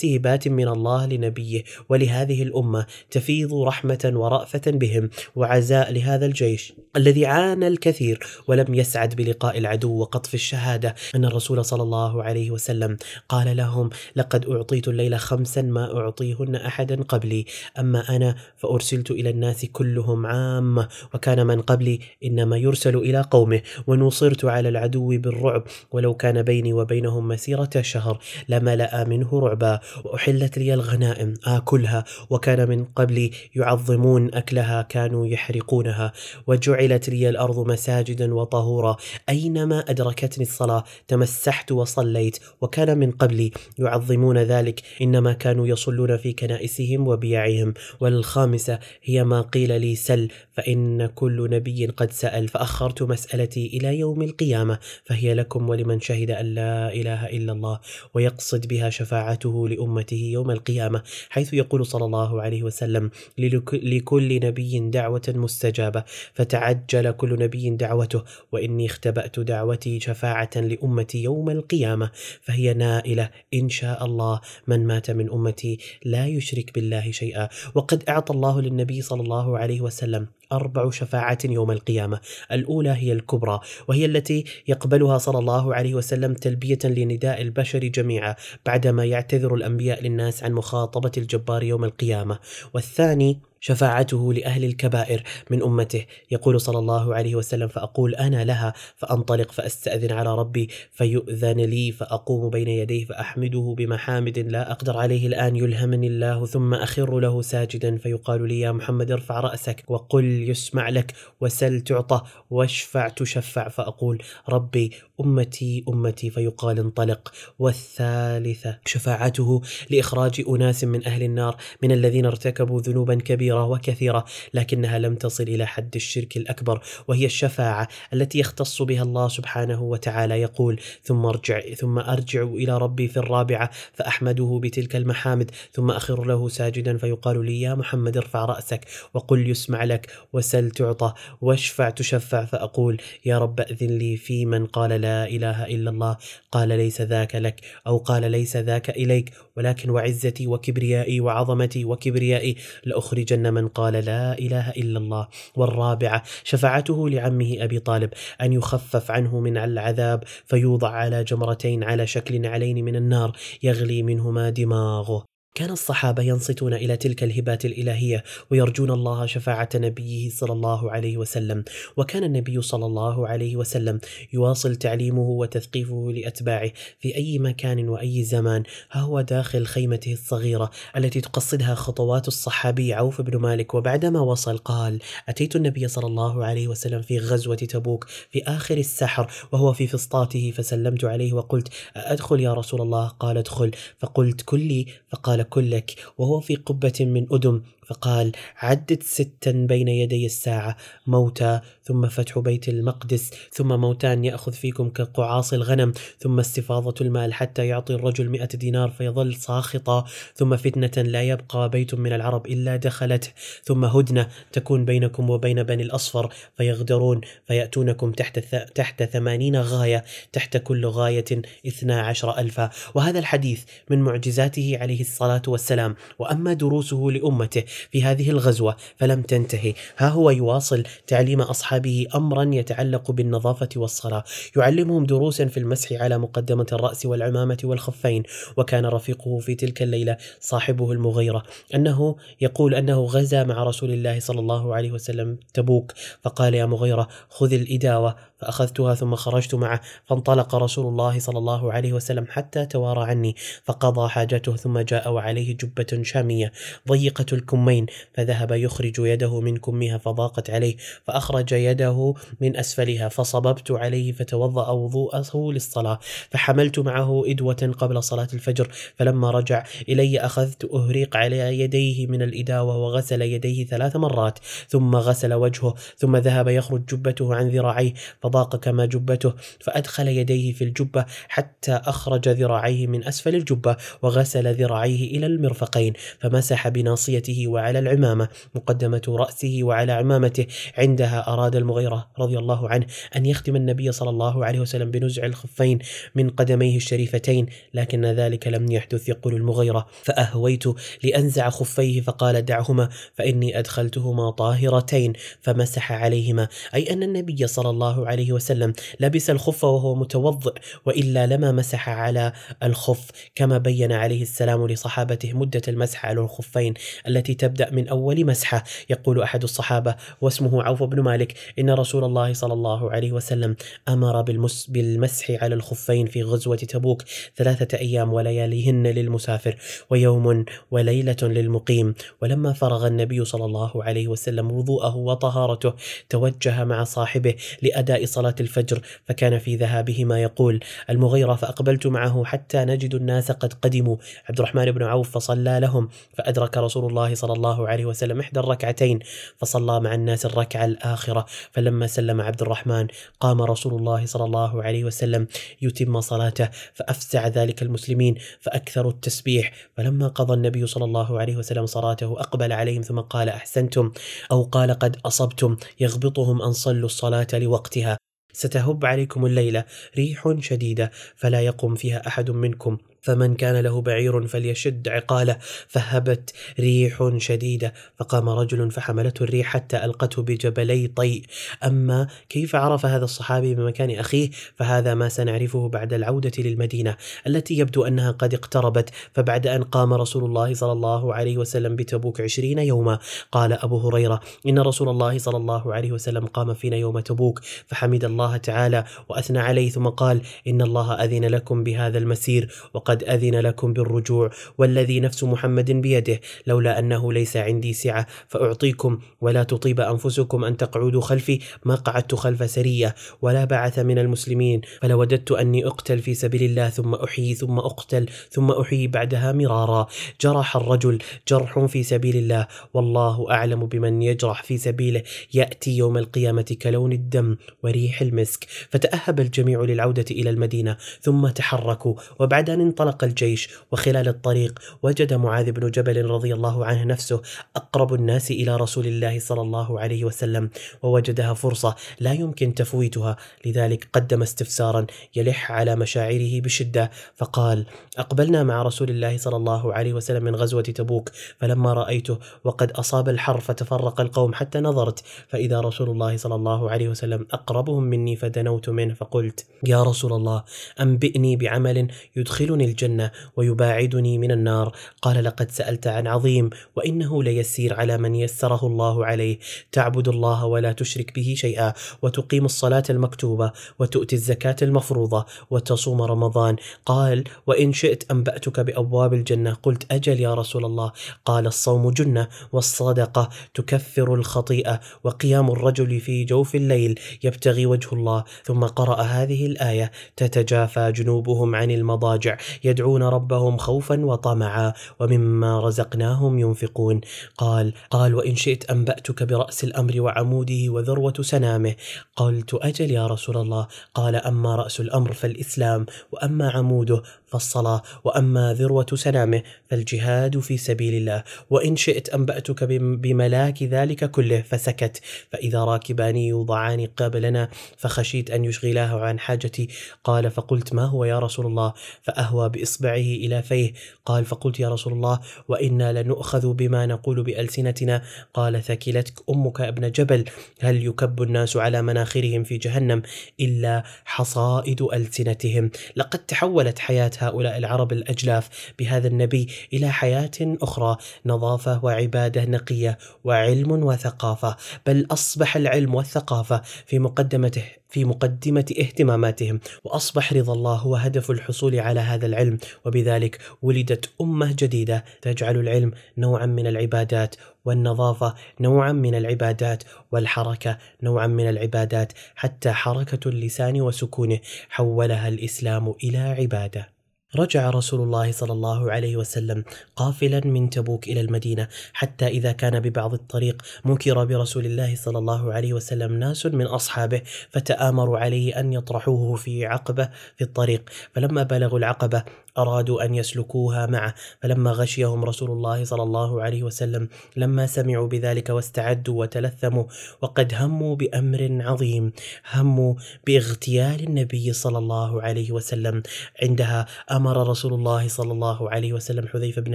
هبات من الله لنبيه ولهذه الأمة تفيض رحمة ورأفة بهم وعزاء لهذا الجيش الذي عانى الكثير ولم يسعد بلقاء العدو وقطف الشهادة. أن الرسول صلى الله عليه وسلم قال لهم لقد أعطيت الليلة خمسا ما أعطيهن أحدا قبلي أما أنا فأرسلت إلى الناس كلهم عامة وكان من قبلي إنما يرسل إلى قومه ونصرت على العدو بالرعب ولو كان بيني وبينهم مسيرة شهر لملأ منه رعبا. وأحلت لي الغنائم آكلها وكان من قبلي يعظمون أكلها كانوا يحرقونها وجعلت لي الأرض مساجدا وطهورا. أينما أدركتني الصلاة تمسحت وصليت وكان من قبلي يعظمون ذلك. إنما كانوا يصلون في كنائسهم وبيعهم والخامسة هي ما قيل لي سل فإن كل نبي قد سأل فأخرت مسألتي إلى يوم القيامة فهي لكم ولمن شهد أن لا إله إلا الله ويقصد بها شفاعته لأمته يوم القيامة حيث يقول صلى الله عليه وسلم "للك- لكل نبي دعوة مستجابة فتعجل كل نبي دعوته وإني اختبأت دعوتي شفاعة لأمتي يوم القيامة فهي نائلة إن شاء الله من مات من أمتي لا يشرك بالله شيئا. وقد أعطى الله للنبي صلى الله عليه وسلم أربع شفاعات يوم القيامة. الأولى هي الكبرى وهي التي يقبلها صلى الله عليه وسلم تلبية لنداء البشر جميعا بعدما يعتذر الأنبياء للناس عن مخاطبة الجبار يوم القيامة. والثاني شفاعته لأهل الكبائر من أمته. يقول صلى الله عليه وسلم فأقول أنا لها فأنطلق فأستأذن على ربي فيؤذن لي فأقوم بين يديه فأحمده بمحامد لا أقدر عليه الآن يلهمني الله ثم أخر له ساجدا فيقال لي يا محمد ارفع رأسك وقل يسمع لك وسل تعطى واشفع تشفع. فأقول ربي أمتي أمتي. فيقال انطلق. والثالثة شفاعته لإخراج أناس من أهل النار من الذين ارتكبوا ذنوبا كبيرة. وكثيرة لكنها لم تصل إلى حد الشرك الأكبر وهي الشفاعة التي يختص بها الله سبحانه وتعالى. يقول ثم ارجع ثم أرجع إلى ربي في الرابعة فأحمده بتلك المحامد ثم أخر له ساجدا فيقال لي يا محمد ارفع رأسك وقل يسمع لك وسل تعطى واشفع تشفع فأقول يا رب أذن لي في من قال لا إله إلا الله قال ليس ذاك لك أو قال ليس ذاك إليك ولكن وعزتي وكبريائي وعظمتي وكبريائي لأخرجن من قال لا إله إلا الله والرابعة شفاعته لعمه أبي طالب أن يخفف عنه من العذاب فيوضع على جمرتين على شكل نعلين من النار يغلي منهما دماغه. كان الصحابة ينصتون إلى تلك الهبات الإلهية ويرجون الله شفاعة نبيه صلى الله عليه وسلم. وكان النبي صلى الله عليه وسلم يواصل تعليمه وتثقيفه لأتباعه في أي مكان وأي زمان. ها هو داخل خيمته الصغيرة التي تقصدها خطوات الصحابي عوف بن مالك. وبعدما وصل قال أتيت النبي صلى الله عليه وسلم في غزوة تبوك في آخر السحر وهو في فسطاته فسلمت عليه وقلت أدخل يا رسول الله؟ قال أدخل. فقلت كلي. فقال كلك وهو في قبة من أدم فقال عدت ستا بين يدي الساعة موتى ثم فتح بيت المقدس ثم موتان يأخذ فيكم كقعاص الغنم ثم استفاضة المال حتى يعطي الرجل مئة دينار فيظل ساخطا ثم فتنة لا يبقى بيت من العرب إلا دخلته ثم هدنة تكون بينكم وبين بني الأصفر فيغدرون فيأتونكم تحت تحت ثمانين غاية تحت كل غاية اثنا عشر ألفا. وهذا الحديث من معجزاته عليه الصلاة والسلام وأما دروسه لأمته في هذه الغزوة فلم تنتهي. ها هو يواصل تعليم أصحابه أمرا يتعلق بالنظافة والصلاة. يعلمهم دروسا في المسح على مقدمة الرأس والعمامة والخفين. وكان رفيقه في تلك الليلة صاحبه المغيرة. أنه يقول أنه غزا مع رسول الله صلى الله عليه وسلم تبوك. فقال يا مغيرة خذ الإداوة. فأخذتها ثم خرجت معه. فانطلق رسول الله صلى الله عليه وسلم حتى توارى عني. فقضى حاجته ثم جاء وعليه جبة شامية. ضيقة الكمين فذهب يخرج يده من كمها فضاقت عليه فأخرج يده من أسفلها فصببت عليه فتوضأ وضوءه للصلاة فحملت معه إدوة قبل صلاة الفجر فلما رجع إلي أخذت أهريق على يديه من الإداوة وغسل يديه ثلاث مرات ثم غسل وجهه ثم ذهب يخرج جبته عن ذراعيه فضاق كما جبته فأدخل يديه في الجبة حتى أخرج ذراعيه من أسفل الجبة وغسل ذراعيه إلى المرفقين فمسح بناصيته وعلى العمامة مقدمة رأسه وعلى عمامته. عندها أراد المغيرة رضي الله عنه أن يختم النبي صلى الله عليه وسلم بنزع الخفين من قدميه الشريفتين لكن ذلك لم يحدث يقول المغيرة. فأهويت لأنزع خفيه فقال دعهما فإني أدخلتهما طاهرتين فمسح عليهما. أي أن النبي صلى الله عليه وسلم لبس الخف وهو متوضئ وإلا لما مسح على الخف كما بين عليه السلام لصحابته مدة المسح على الخفين التي تبدأ من أول مسحة. يقول أحد الصحابة واسمه عوف بن مالك إن رسول الله صلى الله عليه وسلم أمر بالمس بالمسح على الخفين في غزوة تبوك ثلاثة أيام ولياليهن للمسافر ويوم وليلة للمقيم. ولما فرغ النبي صلى الله عليه وسلم وضوءه وطهارته توجه مع صاحبه لأداء صلاة الفجر فكان في ذهابهما يقول المغيرة فأقبلت معه حتى نجد الناس قد قدموا عبد الرحمن بن عوف فصلى لهم فأدرك رسول الله صلى صلى الله عليه وسلم إحدى الركعتين فصلى مع الناس الركعة الآخرة. فلما سلم عبد الرحمن قام رسول الله صلى الله عليه وسلم يتم صلاته فأفزع ذلك المسلمين فأكثروا التسبيح. فلما قضى النبي صلى الله عليه وسلم صلاته أقبل عليهم ثم قال أحسنتم أو قال قد أصبتم يغبطهم أن صلوا الصلاة لوقتها. ستهب عليكم الليلة ريح شديدة فلا يقم فيها أحد منكم. فمن كان له بعير فليشد عقاله. فهبت ريح شديدة فقام رجل فحملته الريح حتى ألقته بجبلي طيء. أما كيف عرف هذا الصحابي بمكان أخيه؟ فهذا ما سنعرفه بعد العودة للمدينة التي يبدو أنها قد اقتربت. فبعد أن قام رسول الله صلى الله عليه وسلم بتبوك عشرين يوما قال أبو هريرة إن رسول الله صلى الله عليه وسلم قام فينا يوم تبوك فحمد الله تعالى وأثنى عليه ثم قال إن الله أذن لكم بهذا المسير وقد قد أذن لكم بالرجوع والذي نفس محمد بيده لولا أنه ليس عندي سعة فأعطيكم ولا تطيب أنفسكم أن تقعدوا خلفي ما قعدت خلف سرية ولا بعث من المسلمين فلوددت أني أقتل في سبيل الله ثم أحيي ثم أقتل ثم أحيي بعدها مرارا. جرح الرجل جرح في سبيل الله والله أعلم بمن يجرح في سبيله. يأتي يوم القيامة كلون الدم وريح المسك. فتأهب الجميع للعودة إلى المدينة ثم تحركوا وبعد أن انطلق الجيش وخلال الطريق وجد معاذ بن جبل رضي الله عنه نفسه أقرب الناس إلى رسول الله صلى الله عليه وسلم ووجدها فرصة لا يمكن تفويتها. لذلك قدم استفسارا يلح على مشاعره بشدة فقال أقبلنا مع رسول الله صلى الله عليه وسلم من غزوة تبوك فلما رأيته وقد أصاب الحر فتفرق القوم حتى نظرت فإذا رسول الله صلى الله عليه وسلم أقربهم مني فدنوت منه فقلت يا رسول الله أنبئني بعمل يدخلني الجنة ويباعدني من النار. قال لقد سألت عن عظيم وإنه ليسير على من يسره الله عليه. تعبد الله ولا تشرك به شيئا وتقيم الصلاة المكتوبة وتؤتي الزكاة المفروضة وتصوم رمضان. قال وإن شئت أنبأتك بأبواب الجنة. قلت أجل يا رسول الله. قال الصوم جنة والصدقة تكفر الخطيئة وقيام الرجل في جوف الليل يبتغي وجه الله. ثم قرأ هذه الآية تتجافى جنوبهم عن المضاجع يدعون ربهم خوفا وطمعا ومما رزقناهم ينفقون. قال قال وإن شئت أنبأتك برأس الأمر وعموده وذروة سنامه. قلت أجل يا رسول الله؟ قال أما رأس الأمر فالإسلام وأما عموده فالصلاة وأما ذروة سنامه فالجهاد في سبيل الله. وإن شئت أنبأتك بملاك ذلك كله فسكت. فإذا راكبان يوضعان قبلنا فخشيت أن يشغلاه عن حاجتي. قال فقلت ما هو يا رسول الله؟ فأهوى بإصبعه إلى فيه. قال فقلت يا رسول الله وإنا لنؤخذ بما نقول بألسنتنا. قال ثكلتك أمك ابن جبل. هل يكب الناس على مناخرهم في جهنم إلا حصائد ألسنتهم؟ لقد تحولت حياة هؤلاء العرب الأجلاف بهذا النبي إلى حياة أخرى نظافة وعبادة نقية وعلم وثقافة. بل أصبح العلم والثقافة في مقدمته في مقدمة اهتماماتهم وأصبح رضا الله هو هدف الحصول على هذا العلم. وبذلك ولدت أمة جديدة تجعل العلم نوعا من العبادات والنظافة نوعا من العبادات والحركة نوعا من العبادات حتى حركة اللسان وسكونه حولها الإسلام إلى عبادة. رجع رسول الله صلى الله عليه وسلم قافلا من تبوك إلى المدينة حتى إذا كان ببعض الطريق مكر برسول الله صلى الله عليه وسلم ناس من أصحابه فتآمروا عليه أن يطرحوه في عقبة في الطريق. فلما بلغوا العقبة أرادوا أن يسلكوها معه. فلما غشيهم رسول الله صلى الله عليه وسلم لما سمعوا بذلك واستعدوا وتلثموا وقد هموا بأمر عظيم. هموا باغتيال النبي صلى الله عليه وسلم. عندها أمر رسول الله صلى الله عليه وسلم حذيفة بن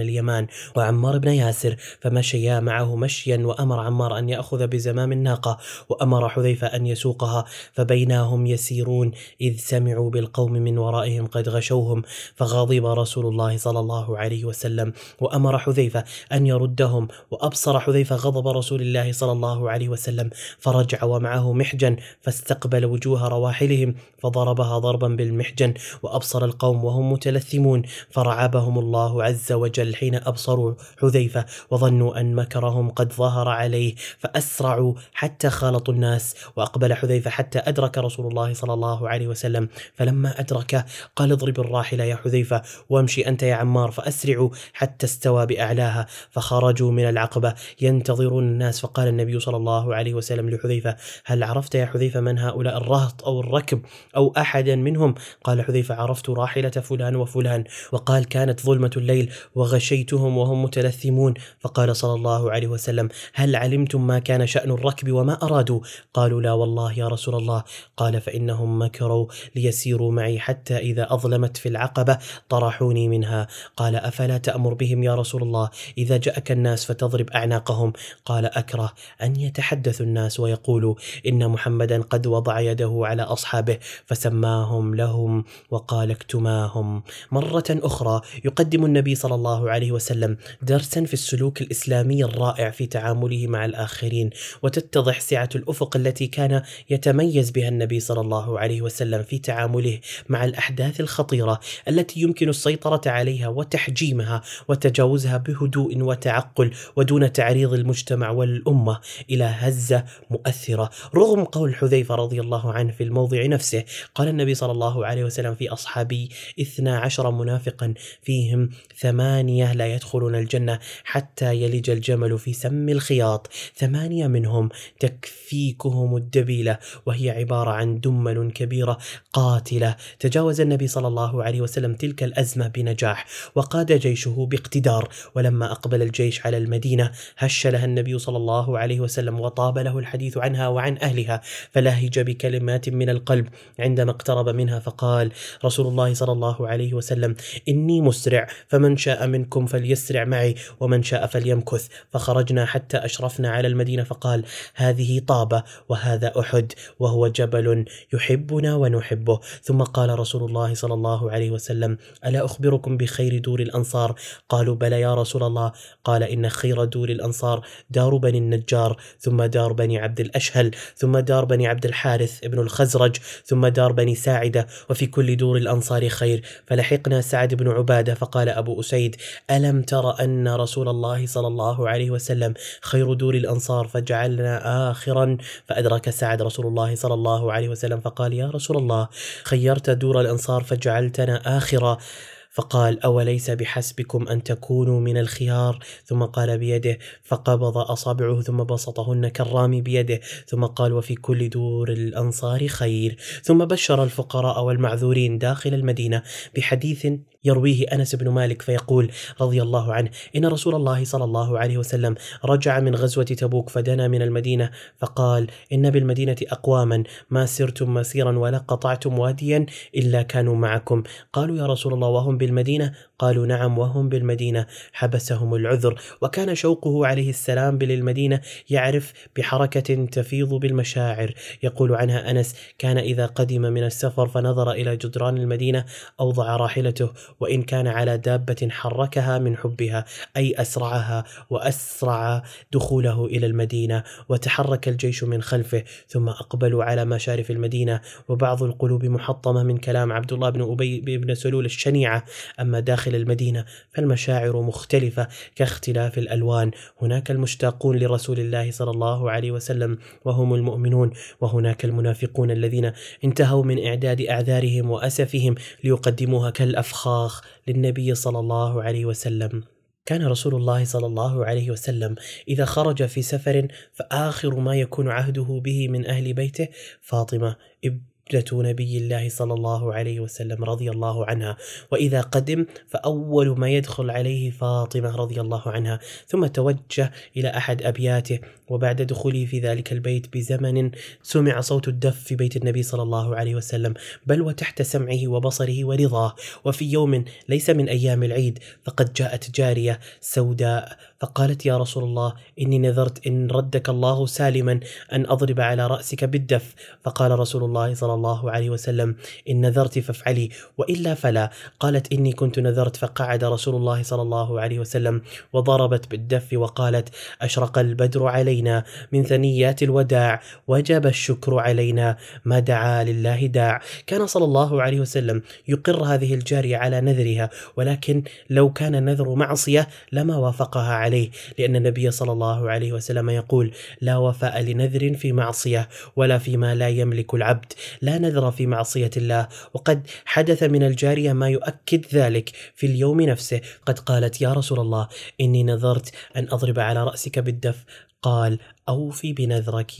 اليمان وعمار بن ياسر فمشيا معه مشيا وأمر عمار أن يأخذ بزمام الناقة وأمر حذيفة أن يسوقها فبينهم يسيرون إذ سمعوا بالقوم من ورائهم قد غشوهم فغضب رسول الله صلى الله عليه وسلم وأمر حذيفة أن يردهم وأبصر حذيفة غضب رسول الله صلى الله عليه وسلم فرجع ومعه محجن فاستقبل وجوه رواحلهم فضربها ضربا بالمحجن وأبصر القوم وهم متلثمون فرعبهم الله عز وجل حين أبصروا حذيفة وظنوا أن مكرهم قد ظهر عليه فأسرعوا حتى خالطوا الناس وأقبل حذيفة حتى أدرك رسول الله صلى الله عليه وسلم فلما أدركه قال اضرب الراحله يا حذيفة حذيفة وامشي أنت يا عمار فأسرعوا حتى استوى بأعلاها فخرجوا من العقبة. ينتظرون الناس فقال النبي صلى الله عليه وسلم لحذيفة هل عرفت يا حذيفة من هؤلاء؟ الرهط أو الركب أو أحدا منهم؟ قال حذيفة عرفت راحلة فلان وفلان. وقال كانت ظلمة الليل وغشيتهم وهم متلثمون. فقال صلى الله عليه وسلم هل علمتم ما كان شأن الركب وما أرادوا؟ قالوا لا والله يا رسول الله. قال فإنهم مكروا ليسيروا معي حتى إذا أظلمت في العقبة. طرحوني منها. قال أفلا تأمر بهم يا رسول الله؟ إذا جاءك الناس فتضرب أعناقهم. قال أكره أن يتحدث الناس ويقولوا إن محمدا قد وضع يده على أصحابه فسماهم لهم وقال اكتماهم مرة أخرى يقدم النبي صلى الله عليه وسلم درسا في السلوك الإسلامي الرائع في تعامله مع الآخرين وتتضح سعة الأفق التي كان يتميز بها النبي صلى الله عليه وسلم في تعامله مع الأحداث الخطيرة التي يمكن السيطرة عليها وتحجيمها وتجاوزها بهدوء وتعقل ودون تعريض المجتمع والأمة إلى هزة مؤثرة. رغم قول حذيفة رضي الله عنه في الموضع نفسه قال النبي صلى الله عليه وسلم في أصحابي اثنا عشر منافقا فيهم ثمانية لا يدخلون الجنة حتى يلج الجمل في سم الخياط. ثمانية منهم تكفيكهم الدبيلة وهي عبارة عن دمل كبيرة قاتلة. تجاوز النبي صلى الله عليه وسلم تلك الأزمة بنجاح وقاد جيشه باقتدار. ولما أقبل الجيش على المدينة هش لها النبي صلى الله عليه وسلم وطاب له الحديث عنها وعن أهلها فلهج بكلمات من القلب عندما اقترب منها فقال رسول الله صلى الله عليه وسلم إني مسرع فمن شاء منكم فليسرع معي ومن شاء فليمكث. فخرجنا حتى أشرفنا على المدينة فقال هذه طابة وهذا أحد وهو جبل يحبنا ونحبه. ثم قال رسول الله صلى الله عليه وسلم ألا أخبركم بخير دور الأنصار؟ قالوا بلى يا رسول الله. قال إن خير دور الأنصار دار بني النجار ثم دار بني عبد الأشهل ثم دار بني عبد الحارث ابن الخزرج ثم دار بني ساعدة وفي كل دور الأنصار خير. فلحقنا سعد بن عبادة فقال أبو أسيد ألم تر أن رسول الله صلى الله عليه وسلم خير دور الأنصار فجعلنا آخرا؟ فأدرك سعد رسول الله صلى الله عليه وسلم فقال يا رسول الله خيرت دور الأنصار فجعلتنا آخرا. فقال أوليس بحسبكم أن تكونوا من الخيار؟ ثم قال بيده. فقبض أصابعه ثم بسطهن كالرامي بيده. ثم قال وفي كل دور الأنصار خير. ثم بشر الفقراء والمعذورين داخل المدينة بحديث يرويه أنس بن مالك فيقول رضي الله عنه إن رسول الله صلى الله عليه وسلم رجع من غزوة تبوك فدنا من المدينة فقال إن بالمدينة أقواما ما سرتم مسيرا ولا قطعتم واديا إلا كانوا معكم قالوا يا رسول الله وهم بالمدينة؟ قالوا نعم وهم بالمدينة حبسهم العذر وكان شوقه عليه السلام للمدينة يعرف بحركة تفيض بالمشاعر. يقول عنها أنس كان إذا قدم من السفر فنظر إلى جدران المدينة أوضع راحلته وإن كان على دابة حركها من حبها أي أسرعها وأسرع دخوله إلى المدينة وتحرك الجيش من خلفه ثم أقبلوا على مشارف المدينة وبعض القلوب محطمة من كلام عبد الله بن أبي بن سلول الشنيعة. أما داخل المدينة فالمشاعر مختلفة كاختلاف الألوان. هناك المشتاقون لرسول الله صلى الله عليه وسلم وهم المؤمنون وهناك المنافقون الذين انتهوا من إعداد أعذارهم وأسفهم ليقدموها كالأفخار الصراخ للنبي صلى الله عليه وسلم. كان رسول الله صلى الله عليه وسلم إذا خرج في سفر فآخر ما يكون عهده به من أهل بيته فاطمة ابنة نبي الله صلى الله عليه وسلم رضي الله عنها. وإذا قدم فأول ما يدخل عليه فاطمة رضي الله عنها ثم توجه إلى أحد أبياته وبعد دخوله في ذلك البيت بزمن سمع صوت الدف في بيت النبي صلى الله عليه وسلم بل وتحت سمعه وبصره ورضاه. وفي يوم ليس من أيام العيد فقد جاءت جارية سوداء فقالت يا رسول الله إني نذرت إن ردك الله سالما أن أضرب على رأسك بالدف. فقال رسول الله صلى الله عليه وسلم إن نذرت فافعلي وإلا فلا. قالت إني كنت نذرت فقعد رسول الله صلى الله عليه وسلم وضربت بالدف وقالت أشرق البدر علينا من ثنيات الوداع وجب الشكر علينا ما دعا لله داع. كان صلى الله عليه وسلم يقر هذه الجارية على نذرها ولكن لو كان النذر معصية لما وافقها عليه. لأن النبي صلى الله عليه وسلم يقول لا وفاء لنذر في معصية ولا فيما لا يملك العبد لا نذر في معصية الله. وقد حدث من الجارية ما يؤكد ذلك في اليوم نفسه. قد قالت يا رسول الله إني نذرت أن أضرب على رأسك بالدف. قال أوفي بنذرك.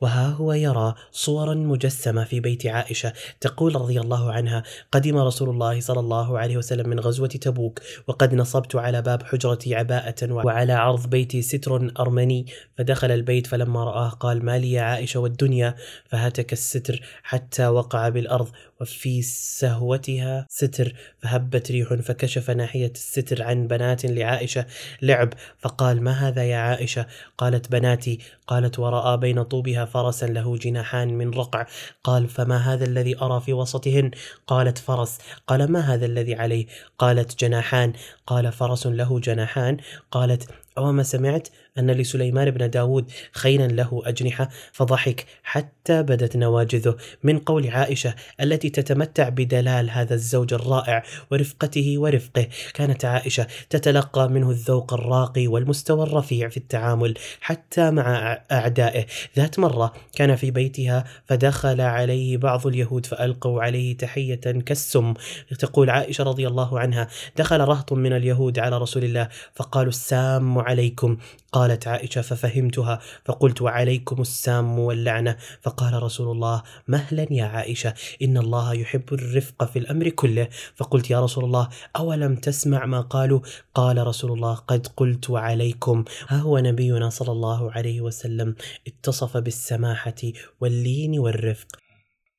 وها هو يرى صورا مجسمة في بيت عائشة تقول رضي الله عنها قدم رسول الله صلى الله عليه وسلم من غزوة تبوك وقد نصبت على باب حجرتي عباءة وعلى عرض بيتي ستر أرمني. فدخل البيت فلما رآه قال ما لي يا عائشة والدنيا؟ فهتك الستر حتى وقع بالأرض وفي سهوتها ستر فهبت ريح فكشف ناحية الستر عن بنات لعائشة لعب. فقال ما هذا يا عائشة؟ قالت بناتي قالت ورأى بين طوبها فرسا له جناحان من رقع. قال فما هذا الذي أرى في وسطهن؟ قالت فرس. قال ما هذا الذي عليه؟ قالت جناحان. قال فرس له جناحان. قالت أوما سمعت؟ أن لسليمان بن داود خيلا له أجنحة فضحك حتى بدت نواجذه من قول عائشة التي تتمتع بدلال هذا الزوج الرائع ورفقته ورفقه. كانت عائشة تتلقى منه الذوق الراقي والمستوى الرفيع في التعامل حتى مع أعدائه. ذات مرة كان في بيتها فدخل عليه بعض اليهود فألقوا عليه تحية كالسم. تقول عائشة رضي الله عنها دخل رهط من اليهود على رسول الله فقالوا السام عليكم. قالت عائشة ففهمتها. فقلت وعليكم السام واللعنة. فقال رسول الله مهلا يا عائشة إن الله يحب الرفق في الأمر كله. فقلت يا رسول الله أولم تسمع ما قالوا؟ قال رسول الله قد قلت وعليكم. ها هو نبينا صلى الله عليه وسلم اتصف بالسماحة واللين والرفق.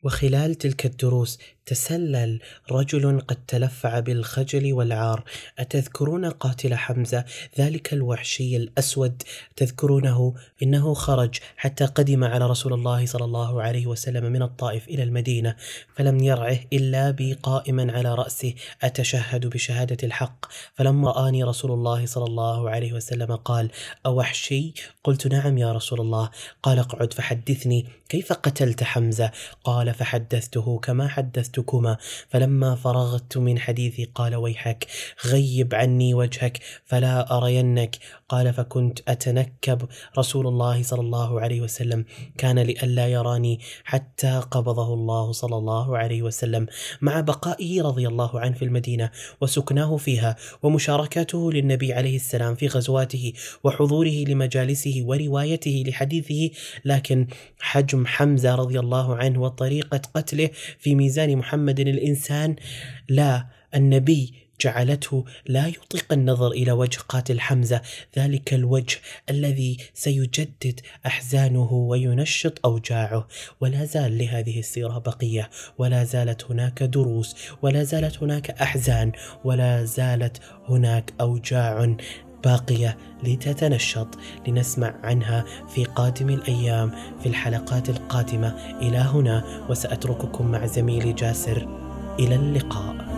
وخلال تلك الدروس تسلل. رجل قد تلفع بالخجل والعار. أتذكرون قاتل حمزة؟ ذلك الوحشي الأسود. تذكرونه؟ إنه خرج حتى قدم على رسول الله صلى الله عليه وسلم من الطائف إلى المدينة فلم يرعه إلا بي قائما على رأسه. أتشهد بشهادة الحق. فلما رآني رسول الله صلى الله عليه وسلم قال أوحشي؟ قلت نعم يا رسول الله. قال اقعد فحدثني. كيف قتلت حمزة؟ قال فحدثته كما حدثتكما فلما فرغت من حديثي قال ويحك غيب عني وجهك فلا أرينك. قال فكنت أتنكب. رسول الله صلى الله عليه وسلم كان لئلا يراني حتى قبضه الله صلى الله عليه وسلم مع بقائه رضي الله عنه في المدينة وسكناه فيها ومشاركته للنبي عليه السلام في غزواته وحضوره لمجالسه وروايته لحديثه. لكن حجم حمزة رضي الله عنه وطريقة قتله في ميزان محمد الإنسان لا النبي جعلته لا يطيق النظر إلى وجه قاتل حمزة. ذلك الوجه الذي سيجدد أحزانه وينشط أوجاعه. ولا زال لهذه السيرة بقية. ولا زالت هناك دروس. ولا زالت هناك أحزان. ولا زالت هناك أوجاع. باقية لتتنشط لنسمع عنها في قادم الأيام في الحلقات القادمة. إلى هنا وسأترككم مع زميلي جاسر. إلى اللقاء.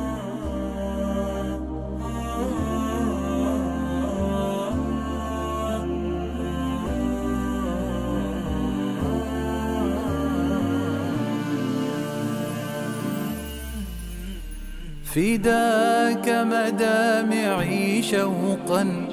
فداك مدامعي شوقا.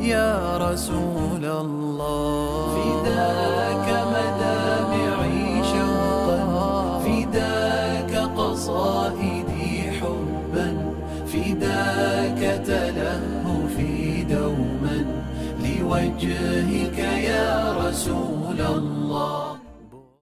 يا رسول الله. فداك مدامعي شوقا فداك قصائدي حبا فداك تلهفي دوما. لوجهك